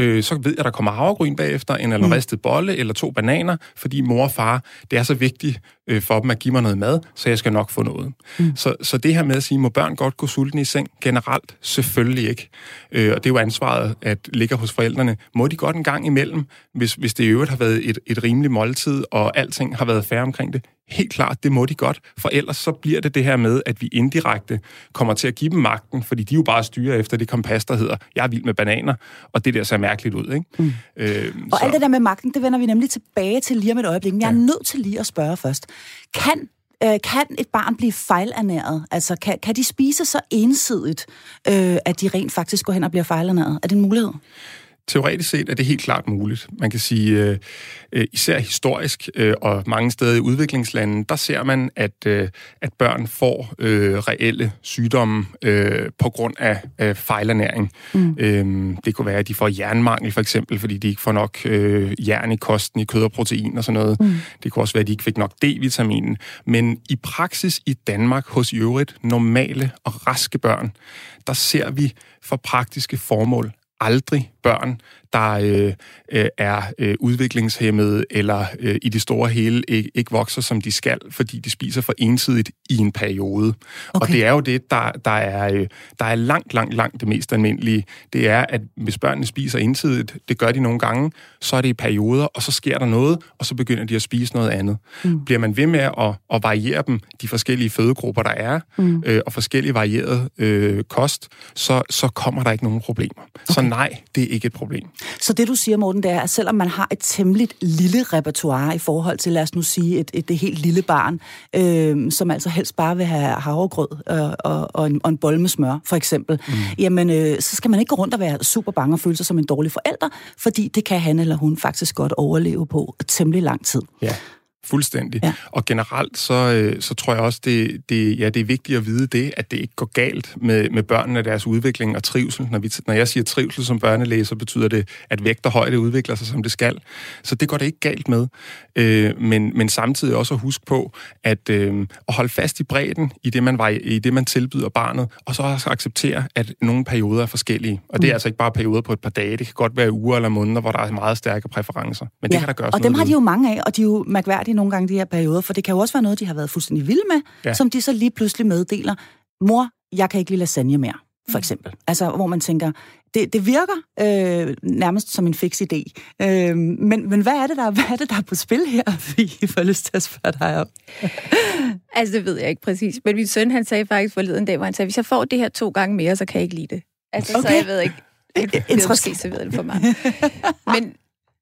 øh, så ved jeg, at der kommer havregryn bagefter, en eller mm. ristet bolle eller to bananer, fordi mor og far, det er så vigtigt øh, for dem at give mig noget mad, så jeg skal nok få noget. Mm. Så, så det her med at sige, må børn godt gå sultne i seng? Generelt selvfølgelig ikke. Øh, og det er jo ansvaret, at ligger hos forældrene. Må de godt en gang imellem, hvis, hvis det i øvrigt har været et, et rimeligt måltid, og alting har været færre omkring det? Helt klart, det må de godt, for ellers så bliver det det her med, at vi indirekte kommer til at give dem magten, fordi de jo bare styrer efter det kompas, der hedder, jeg er vild med bananer, og det der ser mærkeligt ud. Ikke? Mm. Øh, og så... alt det der med magten, det vender vi nemlig tilbage til lige om et øjeblik. Men jeg er ja. nødt til lige at spørge først. Kan øh, kan et barn blive fejlernæret? Altså, kan, kan de spise så ensidigt, øh, at de rent faktisk går hen og bliver fejlernæret? Er det en mulighed? Teoretisk set er det helt klart muligt. Man kan sige, øh, øh, især historisk øh, og mange steder i udviklingslande, der ser man, at, øh, at børn får øh, reelle sygdomme øh, på grund af øh, fejlernæring. Mm. Øh, det kunne være, at de får jernmangel for eksempel, fordi de ikke får nok øh, jern i kosten, i kød og protein og sådan noget. Mm. Det kunne også være, at de ikke fik nok D-vitamin. Men i praksis i Danmark hos i øvrigt normale og raske børn, der ser vi for praktiske formål aldrig børn, der øh, øh, er øh, udviklingshemmede eller øh, i det store hele ikke, ikke vokser, som de skal, fordi de spiser for ensidigt i en periode. Okay. Og det er jo det, der, der, er, øh, der er langt, langt, langt det mest almindelige. Det er, at hvis børnene spiser ensidigt, det gør de nogle gange, så er det i perioder, og så sker der noget, og så begynder de at spise noget andet. Mm. Bliver man ved med at, at variere dem, de forskellige fødegrupper, der er, mm. øh, og forskellige varieret øh, kost, så, så kommer der ikke nogen problemer. Okay. Så nej, det er ikke et problem. Så det, du siger, Morten, det er, at selvom man har et temmelig lille repertoire i forhold til, lad os nu sige, et, et, et helt lille barn, øh, som altså helst bare vil have havregrød øh, og, og, en, og en bolle med smør, for eksempel, mm. jamen, øh, så skal man ikke gå rundt og være super bange og føle sig som en dårlig forælder, fordi det kan han eller hun faktisk godt overleve på temmelig lang tid. Ja. Fuldstændig. Ja. Og generelt, så, øh, så tror jeg også, det, det, ja, det er vigtigt at vide det, at det ikke går galt med, med børnene og deres udvikling og trivsel. Når, vi, når jeg siger trivsel som børnelæser, betyder det, at vægt og højde udvikler sig, som det skal. Så det går det ikke galt med. Øh, men, men samtidig også at huske på, at, øh, at holde fast i bredden i det, man, var, i det, man tilbyder barnet, og så også acceptere, at nogle perioder er forskellige. Og det er mm. altså ikke bare perioder på et par dage. Det kan godt være uger eller måneder, hvor der er meget stærke præferencer. Men ja. det kan der gøres Og dem har de jo mange af, og de er jo mærkværdige færdige nogle gange de her perioder, for det kan jo også være noget, de har været fuldstændig vilde med, ja. som de så lige pludselig meddeler. Mor, jeg kan ikke lide lasagne mere, for mm. eksempel. Altså, hvor man tænker, det, det virker øh, nærmest som en fix idé. Øh, men, men hvad er, det, der, hvad er det, der er på spil her, vi får lyst til at spørge dig om? altså, det ved jeg ikke præcis. Men min søn, han sagde faktisk forleden dag, hvor han sagde, hvis jeg får det her to gange mere, så kan jeg ikke lide det. Altså, okay. så jeg ved ikke. Det er måske serveret det for mig. men,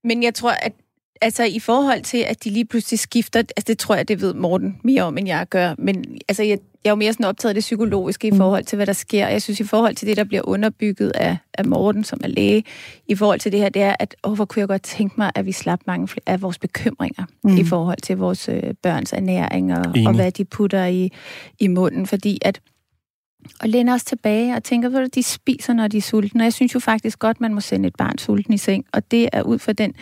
men jeg tror, at altså i forhold til, at de lige pludselig skifter, altså det tror jeg, det ved Morten mere om, end jeg gør, men altså jeg, jeg er jo mere sådan optaget af det psykologiske i mm. forhold til, hvad der sker. Jeg synes, i forhold til det, der bliver underbygget af, af Morten, som er læge, i forhold til det her, det er, at åh, hvor kunne jeg godt tænke mig, at vi slap mange af vores bekymringer mm. i forhold til vores øh, børns ernæring og, og hvad de putter i, i munden, fordi at og læner os tilbage og tænker, at de spiser, når de er sultne. Og jeg synes jo faktisk godt, man må sende et barn sulten i seng. Og det er ud fra den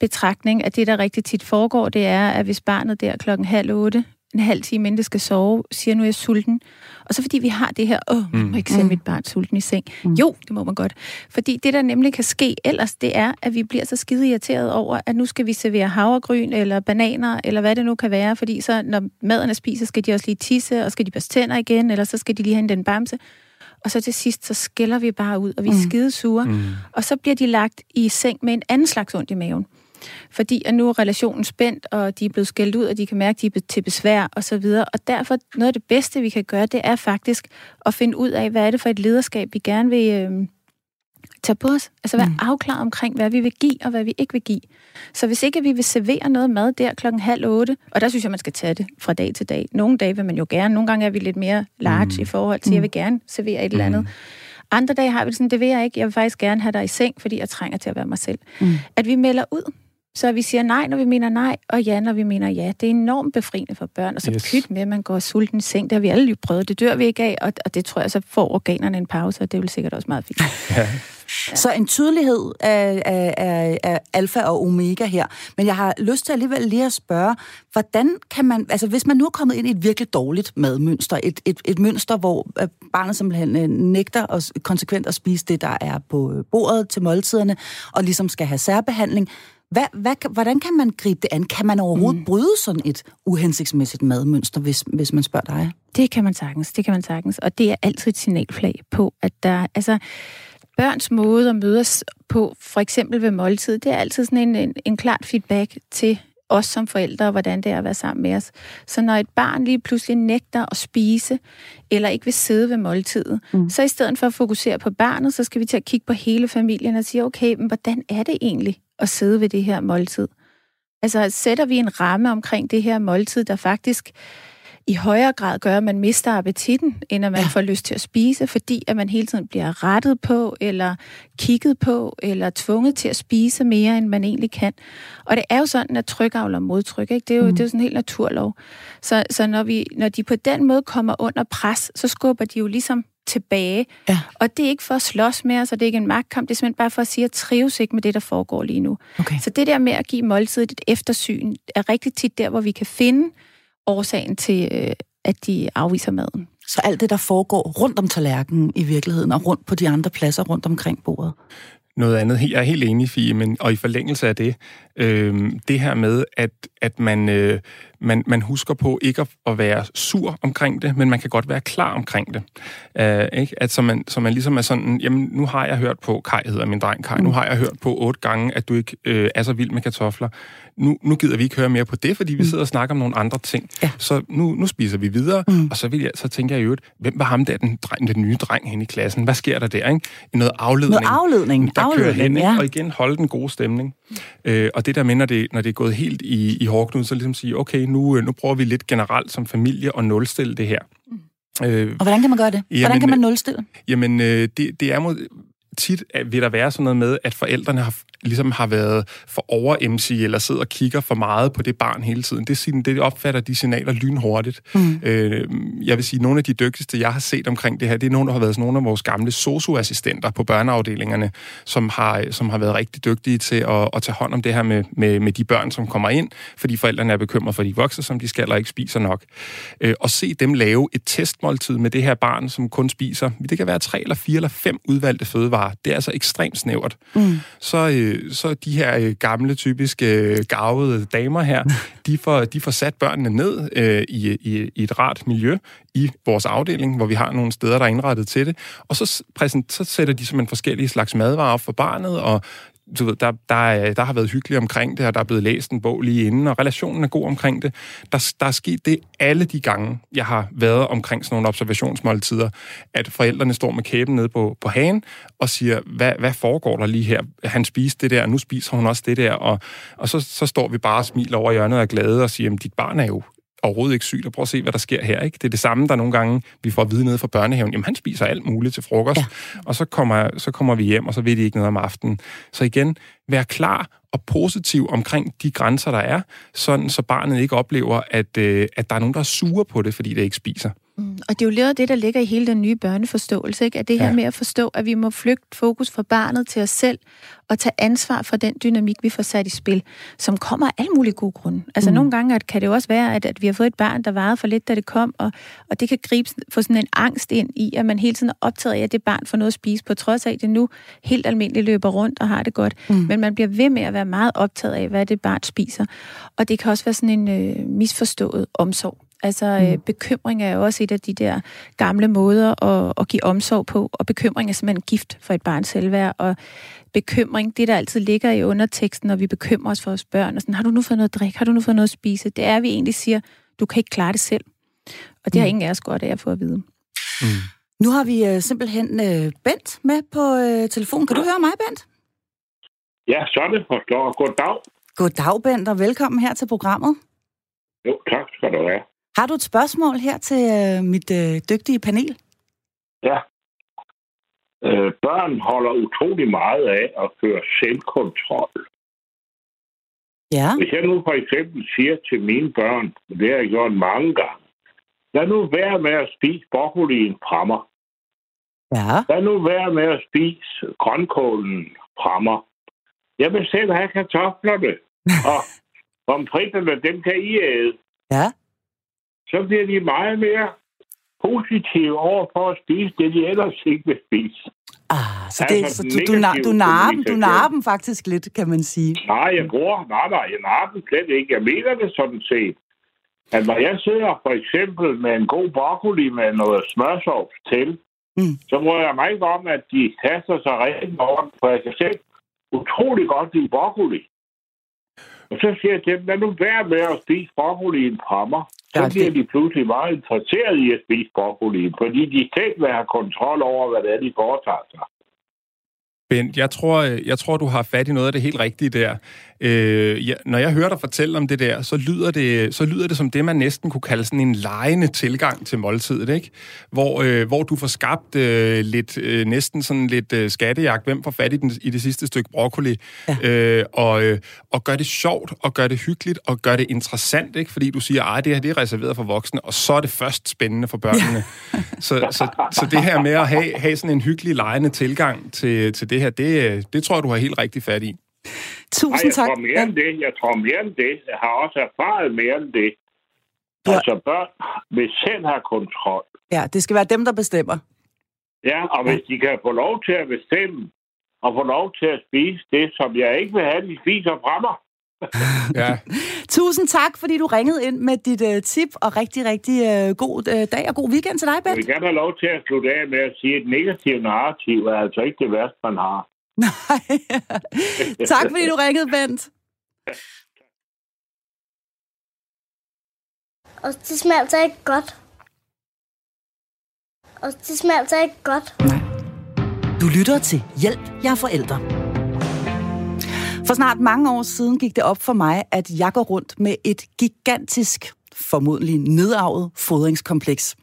betragtning, at det, der rigtig tit foregår, det er, at hvis barnet der klokken halv otte en halv time, inden det skal sove, siger, nu er jeg sulten. Og så fordi vi har det her, åh, man må ikke sende Mm. mit barn sulten i seng. Jo, det må man godt. Fordi det, der nemlig kan ske ellers, det er, at vi bliver så skide irriteret over, at nu skal vi servere havregryn eller bananer, eller hvad det nu kan være. Fordi så, når maden er spist, så skal de også lige tisse, og skal de børste tænder igen, eller så skal de lige have den bamse. Og så til sidst, så skælder vi bare ud, og vi er skide sure. Mm. Og så bliver de lagt i seng med en anden slags ondt i maven. Fordi at nu er relationen spændt, og de er blevet skældt ud, og de kan mærke, at de er til besvær og så videre. Og derfor, noget af det bedste, vi kan gøre, det er faktisk at finde ud af, hvad er det for et lederskab, vi gerne vil øh, tage på os. Altså være Mm. afklaret omkring, hvad vi vil give, og hvad vi ikke vil give. Så hvis ikke vi vil servere noget mad der klokken halv otte, og der synes jeg, man skal tage det fra dag til dag. Nogle dage vil man jo gerne, nogle gange er vi lidt mere large mm. i forhold til, at jeg vil gerne servere et eller andet. Andre dage har vi det sådan, det vil jeg ikke. Jeg vil faktisk gerne have dig i seng, fordi jeg trænger til at være mig selv. Mm. At vi melder ud. Så vi siger nej, når vi mener nej, og ja, når vi mener ja. Det er enormt befriende for børn. Og så Yes. pyt med, at man går sulten i seng. Det har vi alle jo prøvet. Det dør vi ikke af, og, og det tror jeg, så får organerne en pause, og det er vel sikkert også meget fint. Ja. Så en tydelighed af, af, af, af alfa og omega her. Men jeg har lyst til alligevel lige at spørge, hvordan kan man, altså hvis man nu er kommet ind i et virkelig dårligt madmønster, et, et, et mønster, hvor øh, barnet simpelthen øh, nægter at, konsekvent at spise det, der er på øh, bordet til måltiderne, og ligesom skal have særbehandling, hvad, hvad, hvordan kan man gribe det an? Kan man overhovedet mm. bryde sådan et uhensigtsmæssigt madmønster, hvis, hvis man spørger dig? Det kan man sagtens, det kan man sagtens. Og det er altid et signalflag på, at der, altså, børns måde at mødes på, for eksempel ved måltid, det er altid sådan en, en, en klart feedback til os som forældre, og hvordan det er at være sammen med os. Så når et barn lige pludselig nægter at spise, eller ikke vil sidde ved måltidet, mm. så i stedet for at fokusere på barnet, så skal vi til at kigge på hele familien og sige, okay, men hvordan er det egentlig at sidde ved det her måltid? Altså, sætter vi en ramme omkring det her måltid, der faktisk i højere grad gør, at man mister appetitten, end at man Ja. får lyst til at spise, fordi at man hele tiden bliver rettet på, eller kigget på, eller tvunget til at spise mere, end man egentlig kan. Og det er jo sådan, at tryk avler modtryk. Ikke? Det, er jo, mm. det er jo sådan en helt naturlov. Så, så når, vi, når de på den måde kommer under pres, så skubber de jo ligesom tilbage. Ja. Og det er ikke for at slås med os, og det er ikke en magtkamp, det er simpelthen bare for at sige, at jeg trives ikke med det, der foregår lige nu. Okay. Så det der med at give måltidet et eftersyn, er rigtig tit der, hvor vi kan finde årsagen til, øh, at de afviser maden. Så alt det, der foregår rundt om tallerkenen i virkeligheden, og rundt på de andre pladser rundt omkring bordet. Noget andet, jeg er helt enig, Fie, men, og i forlængelse af det, øh, det her med, at, at man, øh, man, man husker på ikke at, at være sur omkring det, men man kan godt være klar omkring det. Uh, ikke? At så, man, så man ligesom er sådan, jamen nu har jeg hørt på, Kai hedder min dreng Kai, nu har jeg hørt på otte gange, at du ikke øh, er så vild med kartofler. Nu, nu gider vi ikke høre mere på det, fordi vi sidder og snakker om nogle andre ting. Ja. Så nu, nu spiser vi videre, mm. og så, vil jeg, så tænker jeg jo, hvem var ham der, den, dreng, den nye dreng hen i klassen? Hvad sker der der? Ikke? Noget afledning Noget afledning. der kører afledning, hen, ikke? ja. og igen holde den gode stemning. Øh, og det der med, når det, når det er gået helt i, i hårdknud, så ligesom sige, okay, nu, øh, nu prøver vi lidt generelt som familie at nulstille det her. Øh, Og hvordan kan man gøre det? Hvordan Jamen, kan man nulstille? Jamen, øh, det, det er mod, tit at vil der være sådan noget med, at forældrene har, ligesom har været for over MC eller sidder og kigger for meget på det barn hele tiden. Det, det opfatter de signaler lynhurtigt. Mm. Øh, jeg vil sige, nogle af de dygtigste, jeg har set omkring det her, det er nogle, der har været sådan nogle af vores gamle socioassistenter på børneafdelingerne, som har, som har været rigtig dygtige til at, at tage hånd om det her med, med, med de børn, som kommer ind, fordi forældrene er bekymret for de voksne, som de skal eller ikke spiser nok. Øh, og se dem lave et testmåltid med det her barn, som kun spiser, det kan være tre eller fire eller fem udvalgte fødevarer. Det er altså ekstremt snævert. Mm. Så, øh, så de her øh, gamle, typiske øh, gavede damer her, de får, de får sat børnene ned øh, i, i, i et rart miljø i vores afdeling, hvor vi har nogle steder, der er indrettet til det. Og så, præsent, så sætter de simpelthen forskellige slags madvarer op for barnet, og du ved, der, der, øh, der har været hyggeligt omkring det, og der er blevet læst en bog lige inden, og relationen er god omkring det. Der, der er sket det alle de gange, jeg har været omkring sådan nogle observationsmåltider, at forældrene står med kæben nede på, på hagen og siger, hvad, hvad foregår der lige her? Han spiste det der, og nu spiser hun også det der, og, og så, så står vi bare og smiler over hjørnet og er glade og siger, at dit barn er jo overhovedet ikke sygt, og prøv at se, hvad der sker her. Ikke? Det er det samme, der nogle gange, vi får at vide nede fra børnehaven. Jamen, han spiser alt muligt til frokost, ja. og så kommer, så kommer vi hjem, og så ved de ikke noget om aftenen. Så igen, vær klar og positiv omkring de grænser, der er, sådan så barnet ikke oplever, at, øh, at der er nogen, der er sure på det, fordi det ikke spiser. Mm, Og det er jo lidt det, der ligger i hele den nye børneforståelse, ikke? At det her ja. med at forstå, at vi må flygte fokus fra barnet til os selv, og tage ansvar for den dynamik, vi får sat i spil, som kommer af alle mulige gode grunde. Altså mm. nogle gange kan det jo også være, at, at vi har fået et barn, der varede for lidt, da det kom, og, og det kan gribe få sådan en angst ind i, at man hele tiden er optaget af, at det barn får noget at spise, på trods af, at det nu helt almindeligt løber rundt og har det godt. Mm. Men man bliver ved med at være meget optaget af, hvad det barn spiser. Og det kan også være sådan en øh, misforstået omsorg. Altså øh, mm. bekymring er jo også et af de der gamle måder at, at give omsorg på, og bekymring er simpelthen gift for et barns selvværd, og bekymring, det der altid ligger i underteksten, når vi bekymrer os for vores børn, og sådan, har du nu fået noget at drikke, har du nu fået noget at spise, det er, at vi egentlig siger, du kan ikke klare det selv. Og det mm. har ingen af os godt af at få at vide. Mm. Nu har vi uh, simpelthen uh, Bent med på uh, telefonen. Kan du høre mig, Bent? Ja, så er det forstår. Goddag. Goddag, Bent, og velkommen her til programmet. Jo, tak skal du have. Har du et spørgsmål her til uh, mit uh, dygtige panel? Ja. Øh, børn holder utrolig meget af at føre selvkontrol. Ja. Hvis jeg nu for eksempel siger til mine børn, det har jeg gjort mange gange, lad nu være med at spise broccolien fra mig. Ja. Lad nu være med at spise grønkålen mig. Jeg vil selv have kartoflerne, og pomfritterne, dem kan I æde. Ja. Så bliver de meget mere positive over for at spise det, de ellers ikke vil spise. Ah, så, det, altså, så du, du, nar, du, narer dem, du narer dem faktisk lidt, kan man sige. Nej, jeg bruger, nej, nej, jeg narer dem slet ikke. Jeg mener det sådan set. At når jeg sidder for eksempel med en god broccoli med noget smørsovs til, mm. så må jeg mig ikke om, at de kaster sig rigtig over for jeg kan selv utrolig godt lide broccoli. Og så siger jeg til dem, lad nu være med at spise broccolien fra mig. Så ja, bliver det... de pludselig meget interesseret i at spise broccolien, fordi de selv vil have kontrol over, hvad det er, de foretager sig. Bent, jeg tror, jeg tror, du har fat i noget af det helt rigtige der. Øh, ja, når jeg hører dig fortælle om det der, så lyder det, så lyder det som det, man næsten kunne kalde sådan en lejende tilgang til måltidet, ikke? Hvor, øh, hvor du får skabt øh, lidt, øh, næsten sådan lidt øh, skattejagt, hvem får fat i, den, i det sidste stykke broccoli, ja. øh, og, øh, og gør det sjovt, og gør det hyggeligt, og gør det interessant, ikke? Fordi du siger, at det her det er reserveret for voksne, og så er det først spændende for børnene. Ja. så, så, så det her med at have, have sådan en hyggelig lejende tilgang til, til det her, det, det tror jeg, du har helt rigtig fat i. Tusind Nej, jeg tak. Tror mere end det. Jeg tror mere end det. Jeg har også erfaret mere end det. Ja. Altså børn vil selv have kontrol. Ja, det skal være dem, der bestemmer. Ja, og hvis de kan få lov til at bestemme, og få lov til at spise det, som jeg ikke vil have, de spiser fra mig. ja. Tusind tak, fordi du ringede ind med dit uh, tip, og rigtig, rigtig uh, god uh, dag og god weekend til dig, Bent. Jeg vil gerne have lov til at slutte af med at sige, at et negativt narrativ er altså ikke det værste, man har. Nej. tak fordi du ringede, Bent. Og det smelter ikke godt. Og det smelter ikke godt. Nej. Du lytter til Hjælp, jeg er forældre. For snart mange år siden gik det op for mig, at jeg går rundt med et gigantisk, formodentlig nedarvet fodringskompleks.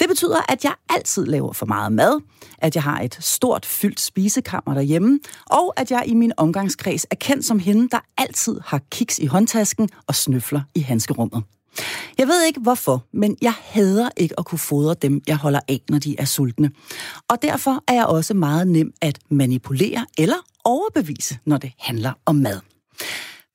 Det betyder, at jeg altid laver for meget mad, at jeg har et stort fyldt spisekammer derhjemme, og at jeg i min omgangskreds er kendt som hende, der altid har kiks i håndtasken og snøfler i handskerummet. Jeg ved ikke hvorfor, men jeg hader ikke at kunne fodre dem, jeg holder af, når de er sultne. Og derfor er jeg også meget nem at manipulere eller overbevise, når det handler om mad.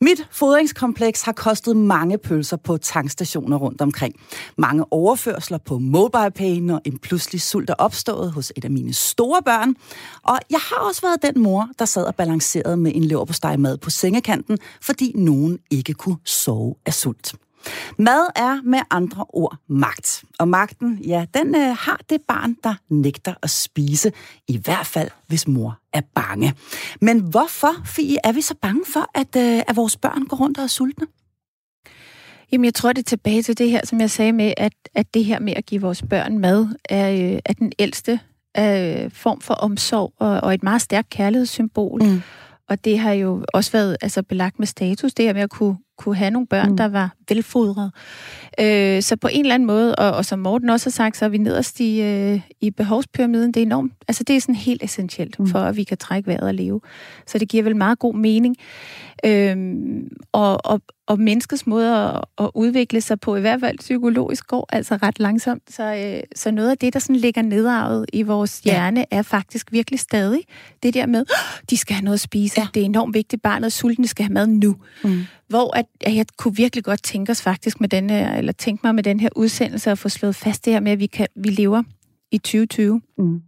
Mit fodringskompleks har kostet mange pølser på tankstationer rundt omkring. Mange overførsler på MobilePay, når en pludselig sult er opstået hos et af mine store børn. Og jeg har også været den mor, der sad og balancerede med en leverpostejmad på sengekanten, fordi nogen ikke kunne sove af sult. Mad er med andre ord magt. Og magten, ja, den øh, har det barn, der nægter at spise. I hvert fald, hvis mor er bange. Men hvorfor, Fie, er vi så bange for, at, øh, at vores børn går rundt og er sultne? Jamen, jeg tror, det er tilbage til det her, som jeg sagde med, at, at det her med at give vores børn mad, er, øh, er den ældste øh, form for omsorg og, og et meget stærkt kærlighedssymbol. Mm. Og det har jo også været altså, belagt med status, det her med at kunne kunne have nogle børn, mm. der var velfodrede. Øh, så på en eller anden måde, og, og som Morten også har sagt, så er vi nederst i, øh, i behovspyramiden. Det er enormt, altså det er sådan helt essentielt, mm. for at vi kan trække vejret og leve. Så det giver vel meget god mening. Øhm, og, og, og menneskets måde at, at udvikle sig på, i hvert fald psykologisk, går altså ret langsomt. Så, øh, så noget af det, der sådan ligger nedarvet i vores hjerne, ja. er faktisk virkelig stadig det der med, de skal have noget at spise. Ja. Det er enormt vigtigt, barnet er sulten, skal have mad nu. Mm. Hvor at, at jeg kunne virkelig godt tænke os faktisk med den her, eller tænke mig med den her udsendelse at få slået fast det her med, at vi, kan, vi lever i 2020. Mm.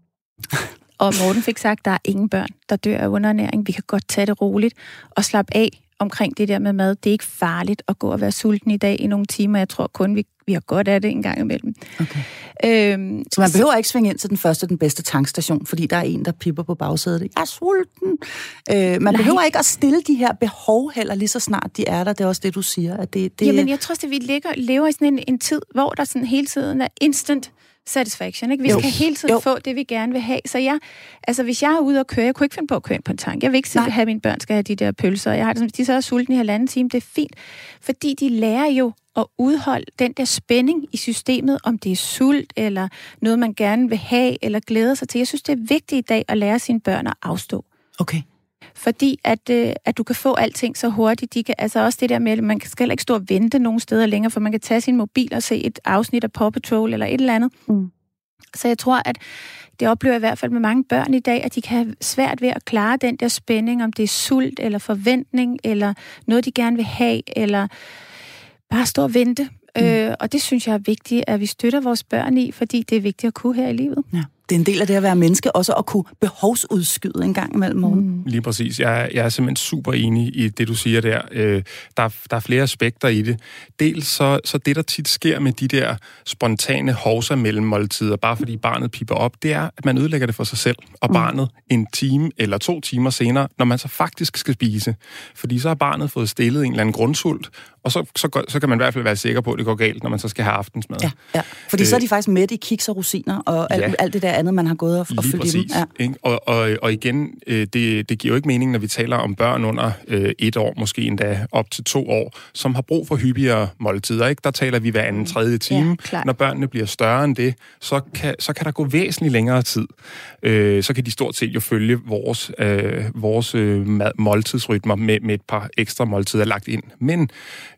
Og Morten fik sagt, at der er ingen børn, der dør af underernæring. Vi kan godt tage det roligt og slappe af omkring det der med mad. Det er ikke farligt at gå og være sulten i dag i nogle timer. Jeg tror kun, vi, vi har godt af det en gang imellem. Okay. Øhm, så man behøver så, ikke svinge ind til den første den bedste tankstation, fordi der er en, der pipper på bagsædet. Jeg er sulten. Øh, man nej. behøver ikke at stille de her behov heller lige så snart de er der. Det er også det, du siger. At det, det... Jamen, jeg tror, at vi ligger, lever i sådan en, en tid, hvor der sådan hele tiden er instant satisfaction. Ikke? Vi jo. skal hele tiden jo. få det, vi gerne vil have. Så jeg, altså, hvis jeg er ude og køre, jeg kunne ikke finde på at køre ind på en tank. Jeg vil ikke Nej. have, at mine børn skal have de der pølser. Jeg har det, hvis de så er sultne i halvanden time, det er fint. Fordi de lærer jo at udholde den der spænding i systemet, om det er sult, eller noget, man gerne vil have, eller glæder sig til. Jeg synes, det er vigtigt i dag at lære sine børn at afstå. Okay fordi at, øh, at du kan få alting så hurtigt. De kan, altså også det der med, at man skal heller ikke stå og vente nogen steder længere, for man kan tage sin mobil og se et afsnit af Paw Patrol eller et eller andet. Mm. Så jeg tror, at det oplever jeg i hvert fald med mange børn i dag, at de kan have svært ved at klare den der spænding, om det er sult eller forventning, eller noget, de gerne vil have, eller bare stå og vente. Mm. Øh, og det synes jeg er vigtigt, at vi støtter vores børn i, fordi det er vigtigt at kunne her i livet. Ja det er en del af det at være menneske, også at kunne behovsudskyde en gang imellem morgen. Mm. Lige præcis. Jeg, jeg er simpelthen super enig i det, du siger der. Øh, der, der er flere aspekter i det. Dels så, så det, der tit sker med de der spontane hovser mellem måltider, bare fordi barnet piper op, det er, at man ødelægger det for sig selv og mm. barnet en time eller to timer senere, når man så faktisk skal spise. Fordi så har barnet fået stillet en eller anden grundsult, og så, så, så kan man i hvert fald være sikker på, at det går galt, når man så skal have aftensmad. Ja, ja. fordi øh, så er de faktisk med i kiks og rosiner og alt, ja. alt det der andet, man har gået og, og fyldt i dem. Ja. Ikke? Og, og, og igen, øh, det, det giver jo ikke mening, når vi taler om børn under øh, et år, måske endda op til to år, som har brug for hyppigere måltider. Ikke? Der taler vi hver anden mm. tredje time. Ja, når børnene bliver større end det, så kan, så kan der gå væsentligt længere tid. Øh, så kan de stort set jo følge vores, øh, vores øh, måltidsrytmer med, med et par ekstra måltider lagt ind. Men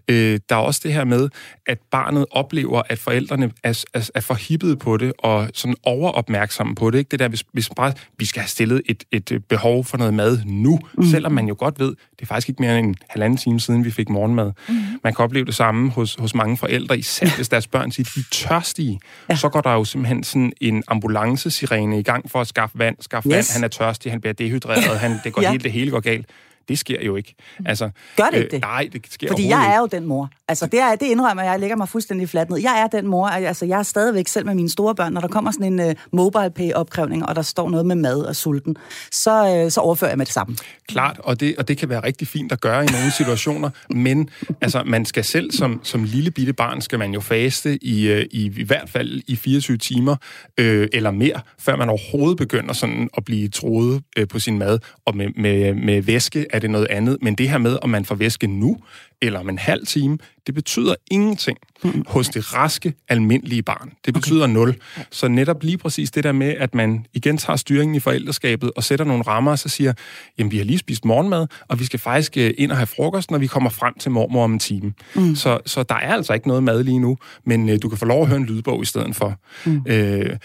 Øh, der er også det her med, at barnet oplever, at forældrene er, er, er forhippet på det, og sådan overopmærksomme på det. Ikke? Det der, hvis, hvis bare vi skal have stillet et, et behov for noget mad nu, mm. selvom man jo godt ved, det er faktisk ikke mere end en halvanden time siden, vi fik morgenmad. Mm. Man kan opleve det samme hos, hos mange forældre, især hvis deres børn siger, de er tørstige. Ja. Så går der jo simpelthen sådan en ambulancesirene i gang for at skaffe vand, skaffe yes. vand. Han er tørstig, han bliver dehydreret, han, det går ja. helt, det hele går galt. Det sker jo ikke. Altså, Gør det ikke øh, det? Nej, det sker Fordi jeg er jo den mor. Altså, det, er, det indrømmer jeg. Jeg lægger mig fuldstændig fladt ned. Jeg er den mor. Altså, jeg er stadigvæk selv med mine store børn. Når der kommer sådan en uh, mobile pay opkrævning, og der står noget med mad og sulten, så, uh, så overfører jeg med det samme. Klart, og det, og det kan være rigtig fint at gøre i nogle situationer, men altså, man skal selv som, som lille bitte barn, skal man jo faste i, uh, i, i hvert fald i 24 timer øh, eller mere, før man overhovedet begynder sådan at blive troet øh, på sin mad, og med, med, med væske er det noget andet. Men det her med, om man får væske nu, eller om en halv time, det betyder ingenting mm. hos det raske, almindelige barn. Det betyder okay. nul. Så netop lige præcis det der med, at man igen tager styringen i forældreskabet og sætter nogle rammer, og så siger, jamen vi har lige spist morgenmad, og vi skal faktisk øh, ind og have frokost, når vi kommer frem til mormor om en time. Mm. Så, så der er altså ikke noget mad lige nu, men øh, du kan få lov at høre en lydbog i stedet for. Mm. Øh,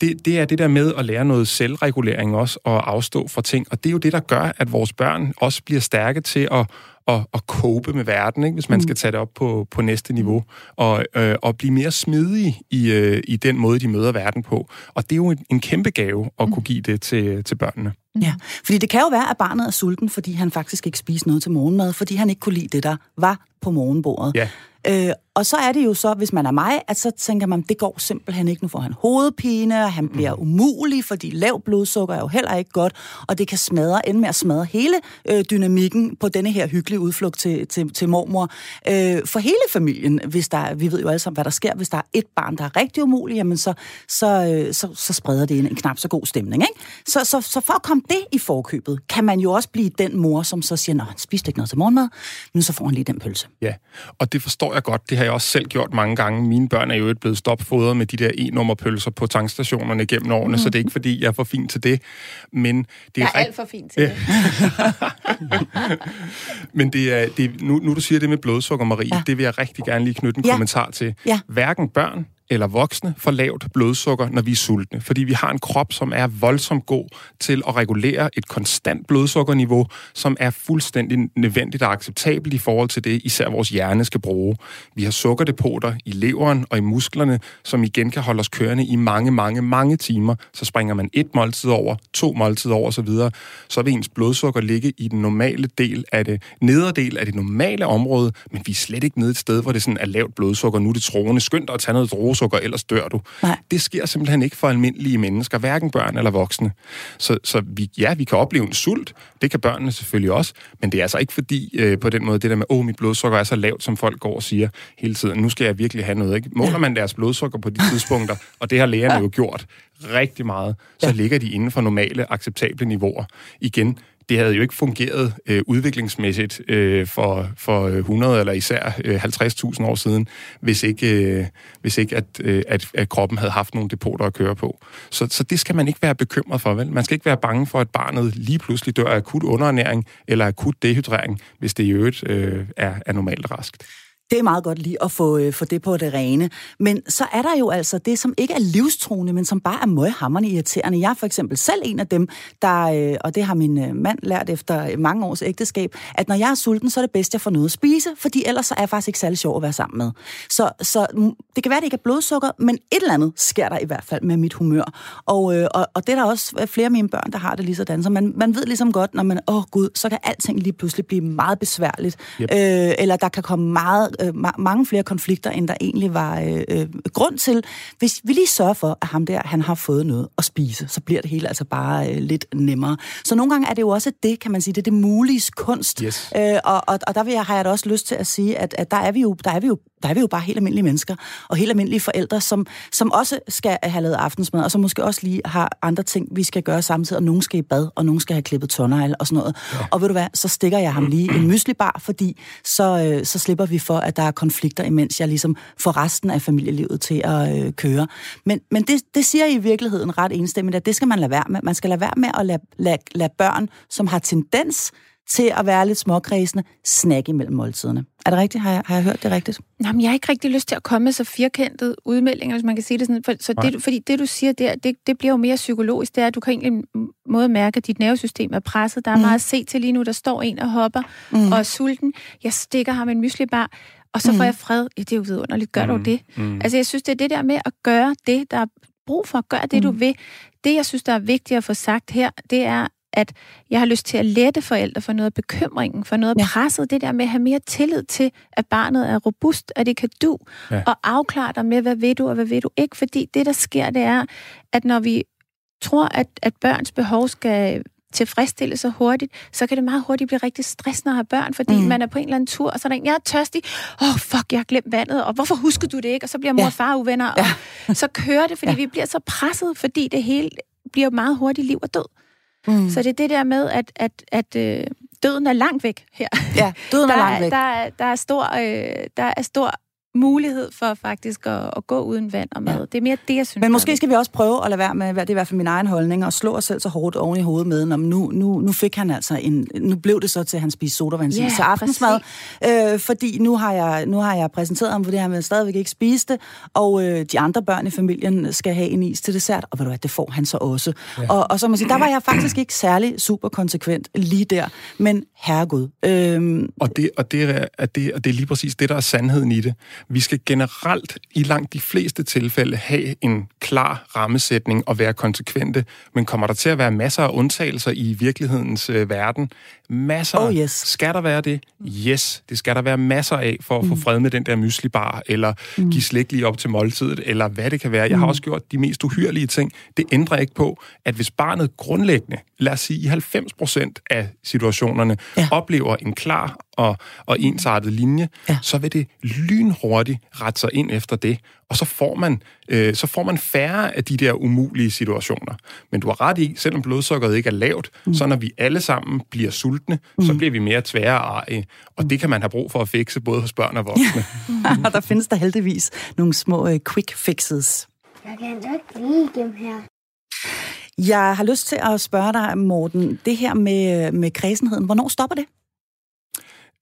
det, det er det der med at lære noget selvregulering også, og afstå fra ting. Og det er jo det, der gør, at vores børn også bliver stærke til at, at, at cope med verden, ikke? hvis man mm. skal tage det op på, på næste niveau, og, øh, og blive mere smidige i, øh, i den måde, de møder verden på. Og det er jo en, en kæmpe gave at mm. kunne give det til, til børnene. Ja, fordi det kan jo være, at barnet er sulten, fordi han faktisk ikke spiser noget til morgenmad, fordi han ikke kunne lide det, der var på morgenbordet. Ja. Øh, og så er det jo så, hvis man er mig, at så tænker man, det går simpelthen ikke. Nu får han hovedpine, og han bliver mm. umulig, fordi lav blodsukker er jo heller ikke godt, og det kan smadre, ende med at smadre hele øh, dynamikken på denne her hyggelige udflugt til, til, til mormor. Øh, for hele familien, hvis der, vi ved jo alle sammen, hvad der sker, hvis der er et barn, der er rigtig umulig, jamen så, så, øh, så, så spreder det en, en knap så god stemning. Ikke? Så, så, så for at komme det i forkøbet, kan man jo også blive den mor, som så siger, nå, han spiste ikke noget til morgenmad, men så får han lige den pølse. Ja, og det forstår jeg godt. Det har jeg også selv gjort mange gange. Mine børn er jo ikke blevet stopfodret med de der e-nummerpølser på tankstationerne gennem årene, mm. så det er ikke fordi, jeg er for fin til det. Men det er, jeg er alt for fint til det. men det er, det er, nu, nu du siger det med blodsukker, Marie, ja. det vil jeg rigtig gerne lige knytte en ja. kommentar til. Ja. Hverken børn eller voksne får lavt blodsukker, når vi er sultne. Fordi vi har en krop, som er voldsomt god til at regulere et konstant blodsukkerniveau, som er fuldstændig nødvendigt og acceptabelt i forhold til det, især vores hjerne skal bruge. Vi har sukkerdepoter i leveren og i musklerne, som igen kan holde os kørende i mange, mange, mange timer. Så springer man et måltid over, to måltider over osv., så vil ens blodsukker ligge i den normale del af det, nedre del af det normale område, men vi er slet ikke nede et sted, hvor det sådan er lavt blodsukker. Nu er det troende skyndt at tage noget blodsukker, ellers dør du. Nej. Det sker simpelthen ikke for almindelige mennesker, hverken børn eller voksne. Så, så vi, ja, vi kan opleve en sult, det kan børnene selvfølgelig også, men det er altså ikke fordi øh, på den måde, det der med, åh, mit blodsukker er så lavt, som folk går og siger hele tiden, nu skal jeg virkelig have noget. Ikke? Måler man deres blodsukker på de tidspunkter, og det har lægerne ja. jo gjort rigtig meget, så ja. ligger de inden for normale, acceptable niveauer. Igen, det havde jo ikke fungeret øh, udviklingsmæssigt øh, for, for øh, 100 eller især øh, 50.000 år siden, hvis ikke, øh, hvis ikke at, øh, at, at kroppen havde haft nogle depoter at køre på. Så, så det skal man ikke være bekymret for, vel? Man skal ikke være bange for, at barnet lige pludselig dør af akut underernæring eller akut dehydrering, hvis det i øvrigt øh, er, er normalt raskt. Det er meget godt lige at få, øh, få det på det rene. Men så er der jo altså det, som ikke er livstruende, men som bare er møghammerende irriterende. Jeg er for eksempel selv en af dem, der, øh, og det har min øh, mand lært efter mange års ægteskab, at når jeg er sulten, så er det bedst, at jeg får noget at spise, fordi ellers så er jeg faktisk ikke særlig sjov at være sammen med. Så, så det kan være, at det ikke er blodsukker, men et eller andet sker der i hvert fald med mit humør. Og, øh, og, og det er der også flere af mine børn, der har det lige sådan. Så man, man ved ligesom godt, når man, åh oh, gud, så kan alting lige pludselig blive meget besværligt. Yep. Øh, eller der kan komme meget øh, ma- mange flere konflikter, end der egentlig var øh, øh, grund til. Hvis vi lige sørger for, at ham der, han har fået noget at spise, så bliver det hele altså bare øh, lidt nemmere. Så nogle gange er det jo også det, kan man sige, det er det mulige kunst. Yes. Øh, og, og, og der vil jeg, har jeg da også lyst til at sige, at, at der, er vi jo, der er vi jo der er vi jo bare helt almindelige mennesker, og helt almindelige forældre, som, som også skal have lavet aftensmad, og som måske også lige har andre ting, vi skal gøre samtidig, og nogen skal i bad, og nogen skal have klippet tårnegl og sådan noget. Ja. Og ved du hvad, så stikker jeg ham lige en myslibar, fordi så, øh, så slipper vi for, at der er konflikter, imens jeg ligesom får resten af familielivet til at øh, køre. Men, men det, det siger i virkeligheden ret enstemmigt, at det skal man lade være med. Man skal lade være med at lade, lade, lade børn, som har tendens til at være lidt småkredsende, snakke imellem måltiderne. Er det rigtigt? Har jeg, har jeg hørt det rigtigt? Nej, men jeg har ikke rigtig lyst til at komme med så firkantet udmeldinger, hvis man kan sige det sådan. For, så det, fordi det, du siger der, det, det bliver jo mere psykologisk. Det er, at du kan egentlig måde mærke, at dit nervesystem er presset. Der er mm. meget at se til lige nu. Der står en og hopper mm. og er sulten. Jeg stikker ham en myslibar, og så mm. får jeg fred. Ja, det er jo vidunderligt. Gør mm. du det? Mm. Altså, jeg synes, det er det der med at gøre det, der er brug for. Gør det, mm. du vil. Det, jeg synes, der er vigtigt at få sagt her, det er, at jeg har lyst til at lette forældre for noget af bekymringen, for noget af ja. presset, det der med at have mere tillid til, at barnet er robust, at det kan du, ja. og afklare dig med, hvad ved du, og hvad ved du ikke, fordi det, der sker, det er, at når vi tror, at, at børns behov skal tilfredsstilles så hurtigt, så kan det meget hurtigt blive rigtig stressende at have børn, fordi mm. man er på en eller anden tur, og så er der en, jeg er tørstig, åh oh, fuck, jeg har glemt vandet, og hvorfor husker du det ikke? Og så bliver mor og far uvenner, og ja. så kører det, fordi ja. vi bliver så presset, fordi det hele bliver meget hurtigt liv og død. Mm. Så det er det der med, at, at, at øh, døden er langt væk her. Ja, døden der, er langt væk. Der, der, er stor, øh, der er stor mulighed for faktisk at, at gå uden vand og mad. Ja. Det er mere det, jeg synes. Men måske skal vi også prøve at lade være med, det er i hvert fald min egen holdning, og slå os selv så hårdt oven i hovedet med, når nu, nu, nu fik han altså en, nu blev det så til, at han spiste sodavand yeah, til aftensmad, øh, fordi nu har, jeg, nu har jeg præsenteret ham for det, han vil stadigvæk ikke spise det, og øh, de andre børn i familien skal have en is til dessert, og ved du hvad, det får han så også. Ja. Og, og så må sige, der var jeg faktisk ikke særlig super konsekvent lige der, men herregud. Øh, og, det, og, det er, det, og det er lige præcis det, der er sandheden i det. Vi skal generelt i langt de fleste tilfælde have en klar rammesætning og være konsekvente, men kommer der til at være masser af undtagelser i virkelighedens øh, verden? Masser. Oh, yes. Skal der være det? Yes, det skal der være masser af, for at få fred med den der myslibar, eller mm. give slik lige op til måltidet, eller hvad det kan være. Jeg har også gjort de mest uhyrlige ting. Det ændrer ikke på, at hvis barnet grundlæggende, lad os sige i 90 procent af situationerne, Ja. oplever en klar og, og ensartet linje, Ja. så vil det lynhurtigt rette sig ind efter det, og så får man, øh, så får man færre af de der umulige situationer. Men du har ret i, selvom blodsukkeret ikke er lavt, mm. så når vi alle sammen bliver sultne, mm. så bliver vi mere tvære arige, og det kan man have brug for at fikse både hos børn og voksne. og der findes der heldigvis nogle små øh, quick fixes. Jeg kan nok lige igennem her. Jeg har lyst til at spørge dig, Morten, det her med, med kredsenheden, hvornår stopper det?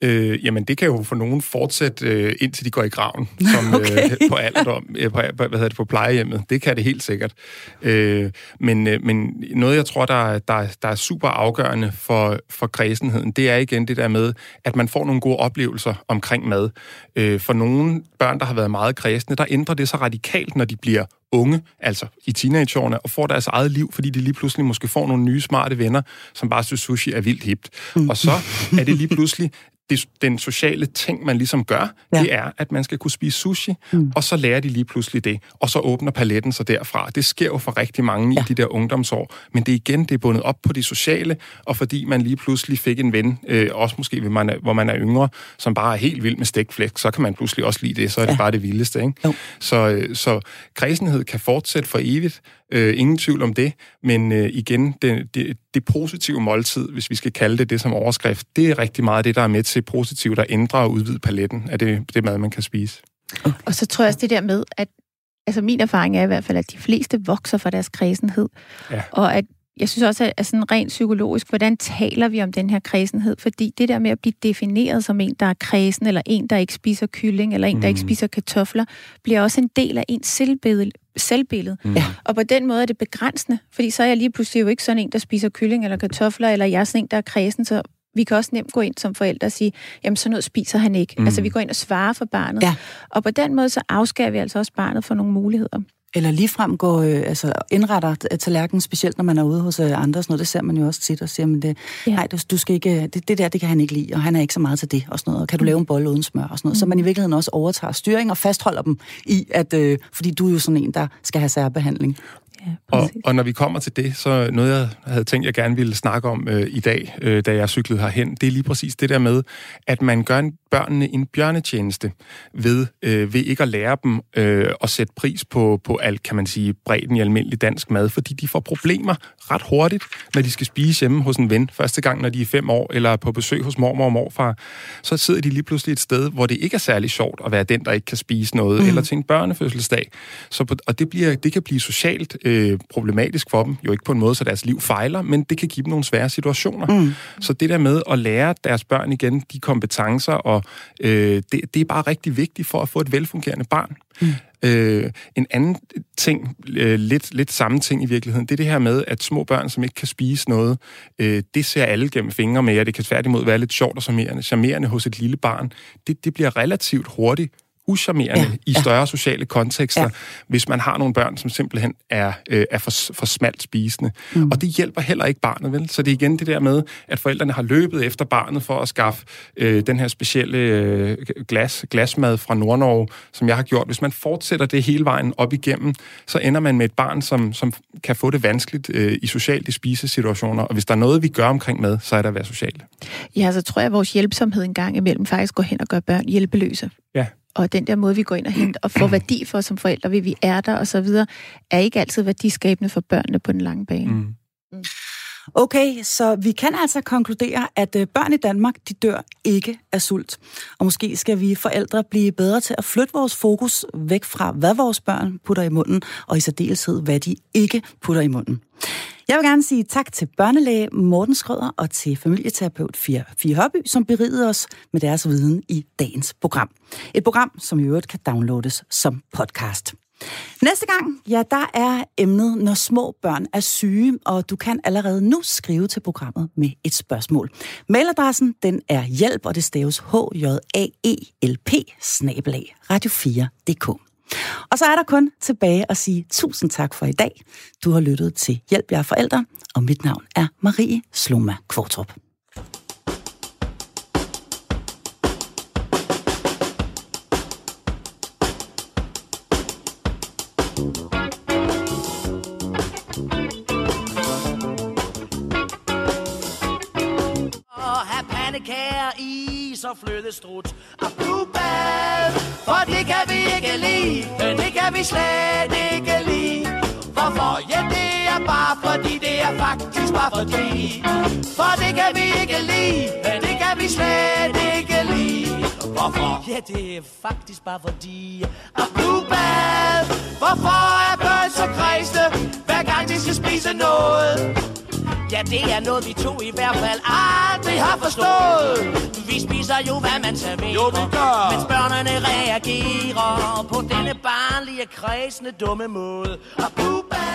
Øh, jamen, det kan jo for nogen fortsætte, øh, indtil de går i graven, som Okay. øh, på alderdom, øh, på, hvad hedder det, på plejehjemmet. Det kan det helt sikkert. Øh, men, øh, men noget, jeg tror, der, er- der, er- der er super afgørende for, for kredsenheden, det er igen det der med, at man får nogle gode oplevelser omkring mad. Øh, for nogle børn, der har været meget kredsende, der ændrer det sig radikalt, når de bliver unge, altså i teenageårene, og får deres eget liv, fordi de lige pludselig måske får nogle nye, smarte venner, som bare synes, sushi er vildt hipt. Og så er det lige pludselig det, den sociale ting, man ligesom gør, Ja. det er, at man skal kunne spise sushi, mm. og så lærer de lige pludselig det, og så åbner paletten sig derfra. Det sker jo for rigtig mange Ja. i de der ungdomsår, men det er igen, det er bundet op på det sociale, og fordi man lige pludselig fik en ven, øh, også måske, hvor man, er, hvor man er yngre, som bare er helt vild med stegflæsk, så kan man pludselig også lide det, så er det Ja. bare det vildeste. Ikke? Jo. Så, øh, så kredsenhed kan fortsætte for evigt, øh, ingen tvivl om det, men øh, igen, det, det, det positive måltid, hvis vi skal kalde det det som overskrift, det er rigtig meget det, der er med til positivt at ændre og udvide paletten af det, det mad, man kan spise. Og så tror jeg også det der med, at altså min erfaring er i hvert fald, at de fleste vokser fra deres kredsenhed. Ja. Og at jeg synes også, at, sådan rent psykologisk, hvordan taler vi om den her kredsenhed? Fordi det der med at blive defineret som en, der er kredsen, eller en, der ikke spiser kylling, eller en, der ikke Mm. spiser kartofler, bliver også en del af ens selvbillede. selvbillede. Mm. Og på den måde er det begrænsende, fordi så er jeg lige pludselig jo ikke sådan en, der spiser kylling eller kartofler, eller jeg er sådan en, der er kredsen, så vi kan også nemt gå ind som forældre og sige, jamen sådan noget spiser han ikke. Mm. Mm. Altså vi går ind og svarer for barnet. Ja. Og på den måde så afskærer vi altså også barnet for nogle muligheder. Eller ligefrem går, øh, altså indretter tallerkenen, specielt når man er ude hos øh, andre og sådan noget, det ser man jo også tit og siger, men det, Ja. nej, du, du skal ikke, det, det der, det kan han ikke lide, og han er ikke så meget til det og sådan noget. Og kan du lave en bolle uden smør og sådan noget? Så man i virkeligheden også overtager styring og fastholder dem i, at, øh, fordi du er jo sådan en, der skal have særbehandling. Ja, Og, præcis. og når vi kommer til det, så noget, jeg havde tænkt, jeg gerne ville snakke om øh, i dag, øh, da jeg cyklede herhen, det er lige præcis det der med, at man gør en- børnene en bjørnetjeneste ved, øh, ved ikke at lære dem øh, at sætte pris på, på alt, kan man sige, bredden i almindelig dansk mad, fordi de får problemer ret hurtigt, når de skal spise hjemme hos en ven, første gang, når de er fem år, eller på besøg hos mormor og morfar, så sidder de lige pludselig et sted, hvor det ikke er særlig sjovt at være den, der ikke kan spise noget, mm. eller til en børnefødselsdag. Så på, og det, bliver, det kan blive socialt øh, problematisk for dem, jo ikke på en måde, så deres liv fejler, men det kan give dem nogle svære situationer. Mm. Så det der med at lære deres børn igen de kompetencer, og øh, det, det er bare rigtig vigtigt for at få et velfungerende barn. Mm. Øh, en anden ting, øh, lidt, lidt samme ting i virkeligheden, det er det her med, at små børn, som ikke kan spise noget, øh, det ser alle gennem fingre med, og det kan tværtimod være lidt sjovt og charmerende, charmerende hos et lille barn. Det, det bliver relativt hurtigt uscharmerende Ja, ja, i ja. større sociale kontekster, Ja. ja. hvis man har nogle børn, som simpelthen er, øh, er for, for smalt spisende. Mm. Og det hjælper heller ikke barnet, vel? Så det er igen det der med, at forældrene har løbet efter barnet for at skaffe øh, den her specielle øh, glas, glasmad fra Nordnorge, som jeg har gjort. Hvis man fortsætter det hele vejen op igennem, så ender man med et barn, som, som kan få det vanskeligt øh, i socialt i spisesituationer. Og hvis der er noget, vi gør omkring mad, så er der at være socialt. Ja, så tror jeg, at vores hjælpsomhed en gang imellem faktisk går hen og gør børn hjælpeløse. Ja. Og den der måde, vi går ind og henter og får værdi for som forældre, ved vi er der og så videre, er ikke altid værdiskabende for børnene på den lange bane. Mm. Okay, så vi kan altså konkludere, at øh, børn i Danmark, de dør ikke af sult. Og måske skal vi forældre blive bedre til at flytte vores fokus væk fra, hvad vores børn putter i munden, og i særdeleshed, hvad de ikke putter i munden. Jeg vil gerne sige tak til børnelæge Morten Skrøder og til familieterapeut Fie Hobby, som berigede os med deres viden i dagens program. Et program, som i øvrigt kan downloades som podcast. Næste gang, ja, der er emnet, når små børn er syge, og du kan allerede nu skrive til programmet med et spørgsmål. Mailadressen, den er hjælp, og det staves h j a e l p snabelag radio4.dk. Og så er der kun tilbage at sige tusind tak for i dag. Du har lyttet til Hjælp jer forældre, og mit navn er Marie Sloma Kvortrup. Og have pandekager, is og flødestrut og blue band, for det kan ikke lide, det kan vi slet ikke lide. Hvorfor? Ja, det er bare fordi, det er faktisk bare fordi. For det kan vi ikke lide, det kan vi slet ikke lide. Hvorfor? Ja, det er faktisk bare fordi. Og blubad, hvorfor er børn så kredsende, hver gang de skal spise noget? Ja, det er noget, vi to i hvert fald aldrig har forstået. Vi spiser jo, hvad man serverer. Jo, vi gør. Mens børnene reagerer på denne barnlige, kredsende, dumme måde. Og Bubba